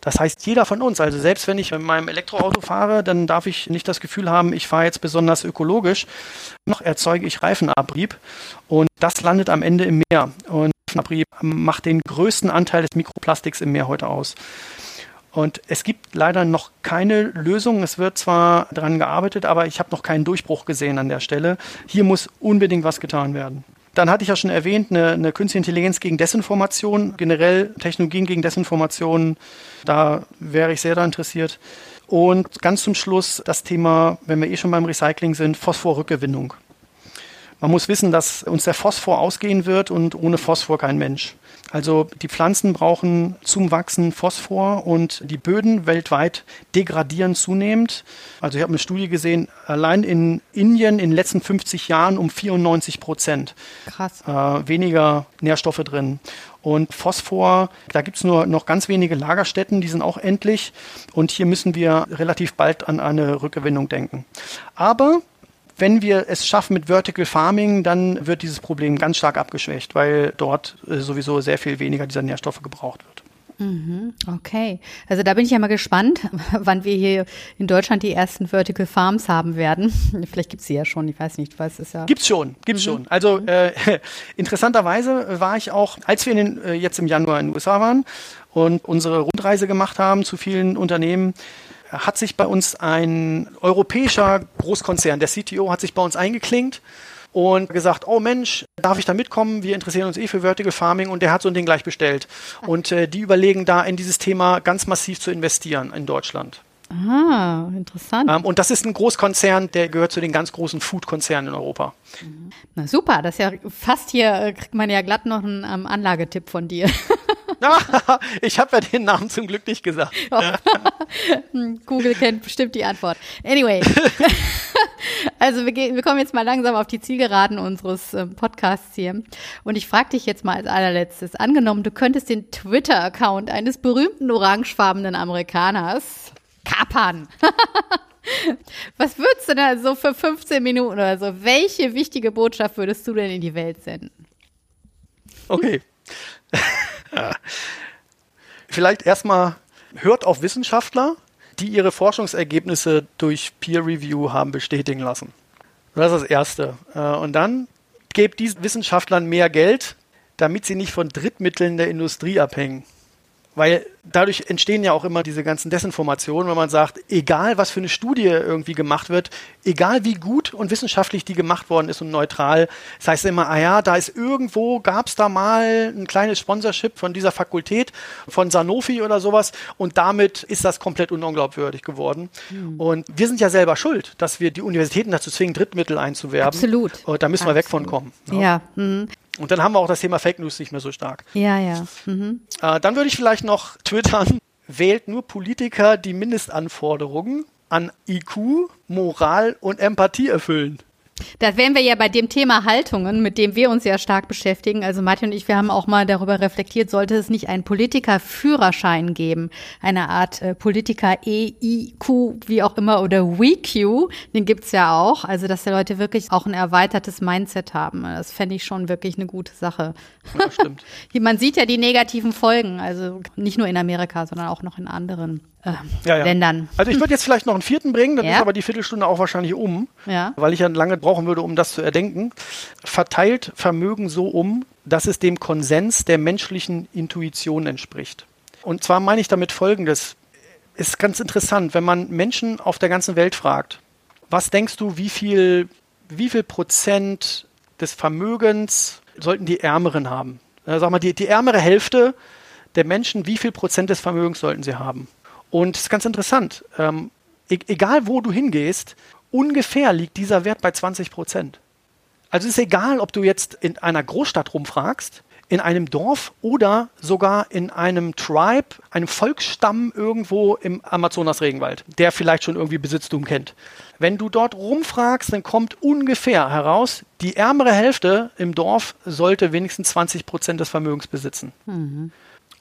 Speaker 1: Das heißt, jeder von uns, also selbst wenn ich mit meinem Elektroauto fahre, dann darf ich nicht das Gefühl haben, ich fahre jetzt besonders ökologisch, noch erzeuge ich Reifenabrieb und das landet am Ende im Meer. Und Reifenabrieb macht den größten Anteil des Mikroplastiks im Meer heute aus. Und es gibt leider noch keine Lösung. Es wird zwar daran gearbeitet, aber ich habe noch keinen Durchbruch gesehen an der Stelle. Hier muss unbedingt was getan werden. Dann hatte ich ja schon erwähnt, eine, eine künstliche Intelligenz gegen Desinformation, generell Technologien gegen Desinformation. Da wäre ich sehr daran interessiert. Und ganz zum Schluss das Thema, wenn wir eh schon beim Recycling sind, Phosphorrückgewinnung. Man muss wissen, dass uns der Phosphor ausgehen wird und ohne Phosphor kein Mensch. Also die Pflanzen brauchen zum Wachsen Phosphor und die Böden weltweit degradieren zunehmend. Also ich habe eine Studie gesehen, allein in Indien in den letzten 50 Jahren um 94 Prozent.
Speaker 3: Krass.
Speaker 1: Äh, weniger Nährstoffe drin. Und Phosphor, da gibt es nur noch ganz wenige Lagerstätten, die sind auch endlich. Und hier müssen wir relativ bald an eine Rückgewinnung denken. Aber wenn wir es schaffen mit Vertical Farming, dann wird dieses Problem ganz stark abgeschwächt, weil dort äh, sowieso sehr viel weniger dieser Nährstoffe gebraucht wird.
Speaker 3: Mhm, okay, also da bin ich ja mal gespannt, wann wir hier in Deutschland die ersten Vertical Farms haben werden. Vielleicht gibt es sie ja schon, ich weiß nicht, was ist ja.
Speaker 1: Gibt's schon, gibt's mhm. schon. Also äh, interessanterweise war ich auch, als wir in den, äh, jetzt im Januar in den USA waren und unsere Rundreise gemacht haben zu vielen Unternehmen, hat sich bei uns ein europäischer Großkonzern, der CTO, hat sich bei uns eingeklinkt und gesagt, oh Mensch, darf ich da mitkommen? Wir interessieren uns eh für Vertical Farming und der hat so ein Ding gleich bestellt. Und äh, die überlegen da in dieses Thema ganz massiv zu investieren in Deutschland.
Speaker 3: Ah, interessant.
Speaker 1: Ähm, und das ist ein Großkonzern, der gehört zu den ganz großen Food-Konzernen in Europa.
Speaker 3: Na super, das ist ja fast hier, äh, kriegt man ja glatt noch einen ähm, Anlagetipp von dir.
Speaker 1: ich habe ja den Namen zum Glück nicht gesagt.
Speaker 3: Google kennt bestimmt die Antwort. Anyway. also wir, gehen, wir kommen jetzt mal langsam auf die Zielgeraden unseres äh, Podcasts hier. Und ich frage dich jetzt mal als allerletztes. Angenommen, du könntest den Twitter-Account eines berühmten orangefarbenen Amerikaners kapern. Was würdest du denn so für 15 Minuten oder so? Welche wichtige Botschaft würdest du denn in die Welt senden?
Speaker 1: Okay. Vielleicht erstmal hört auf Wissenschaftler, die ihre Forschungsergebnisse durch Peer Review haben bestätigen lassen. Das ist das Erste. Äh, und dann gebt diesen Wissenschaftlern mehr Geld, damit sie nicht von Drittmitteln der Industrie abhängen. Weil dadurch entstehen ja auch immer diese ganzen Desinformationen, wenn man sagt, egal was für eine Studie irgendwie gemacht wird, egal wie gut und wissenschaftlich die gemacht worden ist und neutral, das heißt immer, ah ja, da ist irgendwo, gab es da mal ein kleines Sponsorship von dieser Fakultät, von Sanofi oder sowas und damit ist das komplett unglaubwürdig geworden. Mhm. Und wir sind ja selber schuld, dass wir die Universitäten dazu zwingen, Drittmittel einzuwerben.
Speaker 3: Absolut.
Speaker 1: Und da müssen wir weg von kommen.
Speaker 3: Ja. ja. Mhm.
Speaker 1: Und dann haben wir auch das Thema Fake News nicht mehr so stark.
Speaker 3: Ja, ja. Mhm.
Speaker 1: Äh, dann würde ich vielleicht noch twittern, wählt nur Politiker, die Mindestanforderungen an IQ, Moral und Empathie erfüllen.
Speaker 3: Da wären wir ja bei dem Thema Haltungen, mit dem wir uns ja stark beschäftigen. Also Martin und ich, wir haben auch mal darüber reflektiert, sollte es nicht einen Politikerführerschein geben, eine Art äh, Politiker EIQ, wie auch immer, oder WeQ, den gibt's ja auch. Also dass die Leute wirklich auch ein erweitertes Mindset haben. Das fände ich schon wirklich eine gute Sache.
Speaker 1: Ja, stimmt.
Speaker 3: Man sieht ja die negativen Folgen, also nicht nur in Amerika, sondern auch noch in anderen äh, ja, ja. Ländern.
Speaker 1: Also ich würde jetzt vielleicht noch einen vierten bringen, dann ja. ist aber die Viertelstunde auch wahrscheinlich um, weil ich ja lange brauchen würde, um das zu erdenken. Verteilt Vermögen so um, dass es dem Konsens der menschlichen Intuition entspricht. Und zwar meine ich damit Folgendes. Ist ganz interessant, wenn man Menschen auf der ganzen Welt fragt, was denkst du, wie viel, wie viel Prozent des Vermögens sollten die Ärmeren haben? Sag mal, die, die ärmere Hälfte der Menschen, wie viel Prozent des Vermögens sollten sie haben? Und es ist ganz interessant. Ähm, e egal wo du hingehst, ungefähr liegt dieser Wert bei 20 Prozent. Also es ist egal, ob du jetzt in einer Großstadt rumfragst, in einem Dorf oder sogar in einem Tribe, einem Volksstamm irgendwo im Amazonas-Regenwald, der vielleicht schon irgendwie Besitztum kennt. Wenn du dort rumfragst, dann kommt ungefähr heraus, die ärmere Hälfte im Dorf sollte wenigstens 20 Prozent des Vermögens besitzen. Mhm.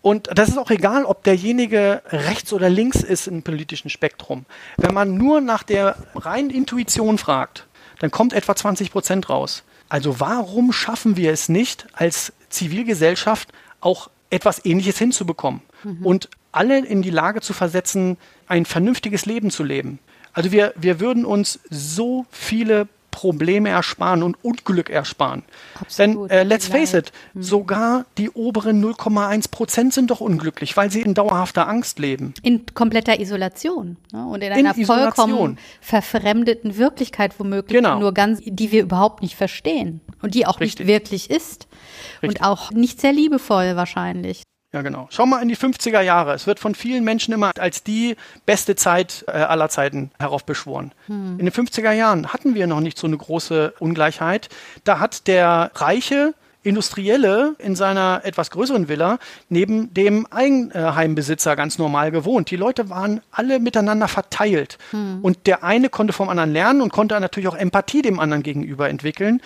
Speaker 1: Und das ist auch egal, ob derjenige rechts oder links ist im politischen Spektrum. Wenn man nur nach der reinen Intuition fragt, dann kommt etwa 20 Prozent raus. Also warum schaffen wir es nicht, als Zivilgesellschaft auch etwas Ähnliches hinzubekommen mhm. und alle in die Lage zu versetzen, ein vernünftiges Leben zu leben? Also wir, wir würden uns so viele Probleme ersparen und Unglück ersparen. Absolut. Denn äh, let's face it, hm. sogar die oberen 0,1 Prozent sind doch unglücklich, weil sie in dauerhafter Angst leben.
Speaker 3: In kompletter Isolation ne? und in, in einer Isolation. vollkommen verfremdeten Wirklichkeit womöglich, genau. nur ganz, die wir überhaupt nicht verstehen und die auch Richtig. nicht wirklich ist. Richtig. Und auch nicht sehr liebevoll wahrscheinlich.
Speaker 1: Ja, genau. Schau mal in die 50er Jahre. Es wird von vielen Menschen immer als die beste Zeit äh, aller Zeiten heraufbeschworen. Hm. In den 50er Jahren hatten wir noch nicht so eine große Ungleichheit. Da hat der reiche Industrielle in seiner etwas größeren Villa neben dem Eigenheimbesitzer ganz normal gewohnt. Die Leute waren alle miteinander verteilt. Hm. Und der eine konnte vom anderen lernen und konnte natürlich auch Empathie dem anderen gegenüber entwickeln.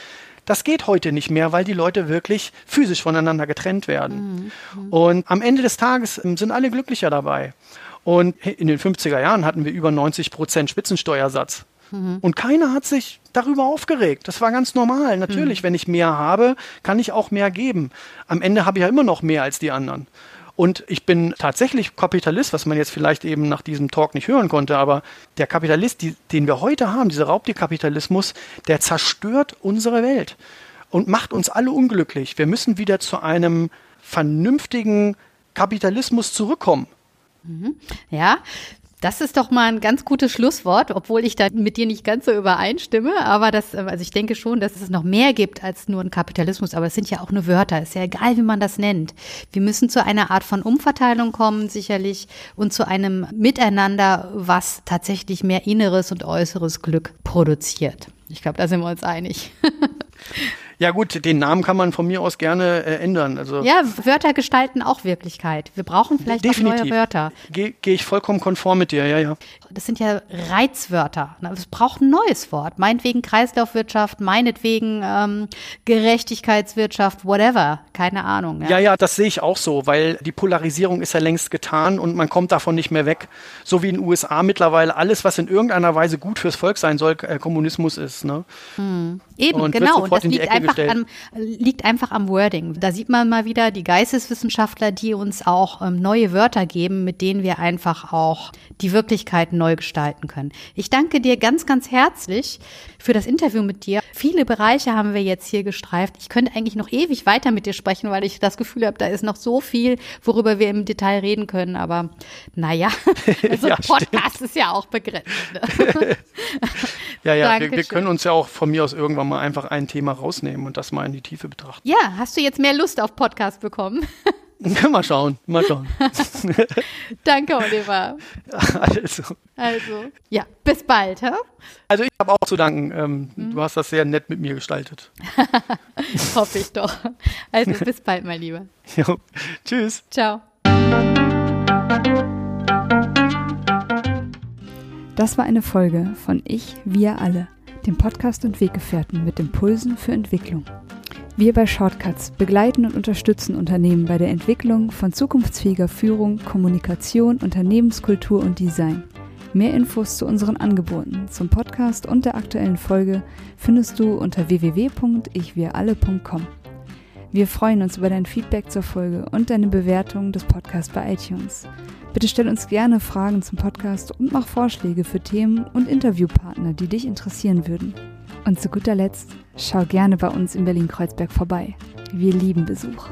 Speaker 1: Das geht heute nicht mehr, weil die Leute wirklich physisch voneinander getrennt werden. Mhm. Und am Ende des Tages ähm, sind alle glücklicher dabei. Und in den 50er Jahren hatten wir über 90 Prozent Spitzensteuersatz. Mhm. Und keiner hat sich darüber aufgeregt. Das war ganz normal. Natürlich, mhm. wenn ich mehr habe, kann ich auch mehr geben. Am Ende habe ich ja immer noch mehr als die anderen. Und ich bin tatsächlich Kapitalist, was man jetzt vielleicht eben nach diesem Talk nicht hören konnte, aber der Kapitalist, die, den wir heute haben, dieser Raubtierkapitalismus, der zerstört unsere Welt und macht uns alle unglücklich. Wir müssen wieder zu einem vernünftigen Kapitalismus zurückkommen.
Speaker 3: Mhm. Ja, das ist doch mal ein ganz gutes Schlusswort, obwohl ich da mit dir nicht ganz so übereinstimme. Aber das, also ich denke schon, dass es noch mehr gibt als nur ein Kapitalismus. Aber es sind ja auch nur Wörter. Ist ja egal, wie man das nennt. Wir müssen zu einer Art von Umverteilung kommen, sicherlich, und zu einem Miteinander, was tatsächlich mehr inneres und äußeres Glück produziert. Ich glaube, da sind wir uns einig.
Speaker 1: Ja gut, den Namen kann man von mir aus gerne äh, ändern. Also
Speaker 3: ja, Wörter gestalten auch Wirklichkeit. Wir brauchen vielleicht Definitiv. neue Wörter.
Speaker 1: Gehe geh ich vollkommen konform mit dir, ja, ja.
Speaker 3: Das sind ja Reizwörter. Es braucht ein neues Wort. Meinetwegen Kreislaufwirtschaft, meinetwegen ähm, Gerechtigkeitswirtschaft, whatever. Keine Ahnung.
Speaker 1: Ja. ja, ja, das sehe ich auch so, weil die Polarisierung ist ja längst getan und man kommt davon nicht mehr weg. So wie in den USA mittlerweile alles, was in irgendeiner Weise gut fürs Volk sein soll, äh, Kommunismus ist. Ne?
Speaker 3: Hm. Eben, und genau. Und das liegt einfach, am, liegt einfach am Wording. Da sieht man mal wieder die Geisteswissenschaftler, die uns auch ähm, neue Wörter geben, mit denen wir einfach auch die Wirklichkeit neu gestalten können. Ich danke dir ganz, ganz herzlich für das Interview mit dir. Viele Bereiche haben wir jetzt hier gestreift. Ich könnte eigentlich noch ewig weiter mit dir sprechen, weil ich das Gefühl habe, da ist noch so viel, worüber wir im Detail reden können. Aber naja, also ja, Podcast stimmt. ist ja auch begrenzt.
Speaker 1: Ne? ja, ja, wir, wir, können uns ja auch von mir aus irgendwann mal einfach ein Thema rausnehmen und das mal in die Tiefe betrachten.
Speaker 3: Ja, hast du jetzt mehr Lust auf Podcast bekommen?
Speaker 1: mal schauen, mal schauen.
Speaker 3: Danke, Oliver. Also. Also, ja, bis bald. Hä?
Speaker 1: Also ich habe auch zu danken. Ähm, hm. Du hast das sehr nett mit mir gestaltet.
Speaker 3: Hoffe ich doch. Also bis bald, mein Lieber.
Speaker 1: Jo. Tschüss.
Speaker 3: Ciao.
Speaker 2: Das war eine Folge von Ich, wir alle, dem Podcast und Weggefährten mit Impulsen für Entwicklung. Wir bei Shortcuts begleiten und unterstützen Unternehmen bei der Entwicklung von zukunftsfähiger Führung, Kommunikation, Unternehmenskultur und Design. Mehr Infos zu unseren Angeboten, zum Podcast und der aktuellen Folge findest du unter www.ichwiralle.com. Wir freuen uns über dein Feedback zur Folge und deine Bewertung des Podcasts bei iTunes. Bitte stell uns gerne Fragen zum Podcast und mach Vorschläge für Themen und Interviewpartner, die dich interessieren würden. Und zu guter Letzt, Schau gerne bei uns in Berlin-Kreuzberg vorbei. Wir lieben Besuch.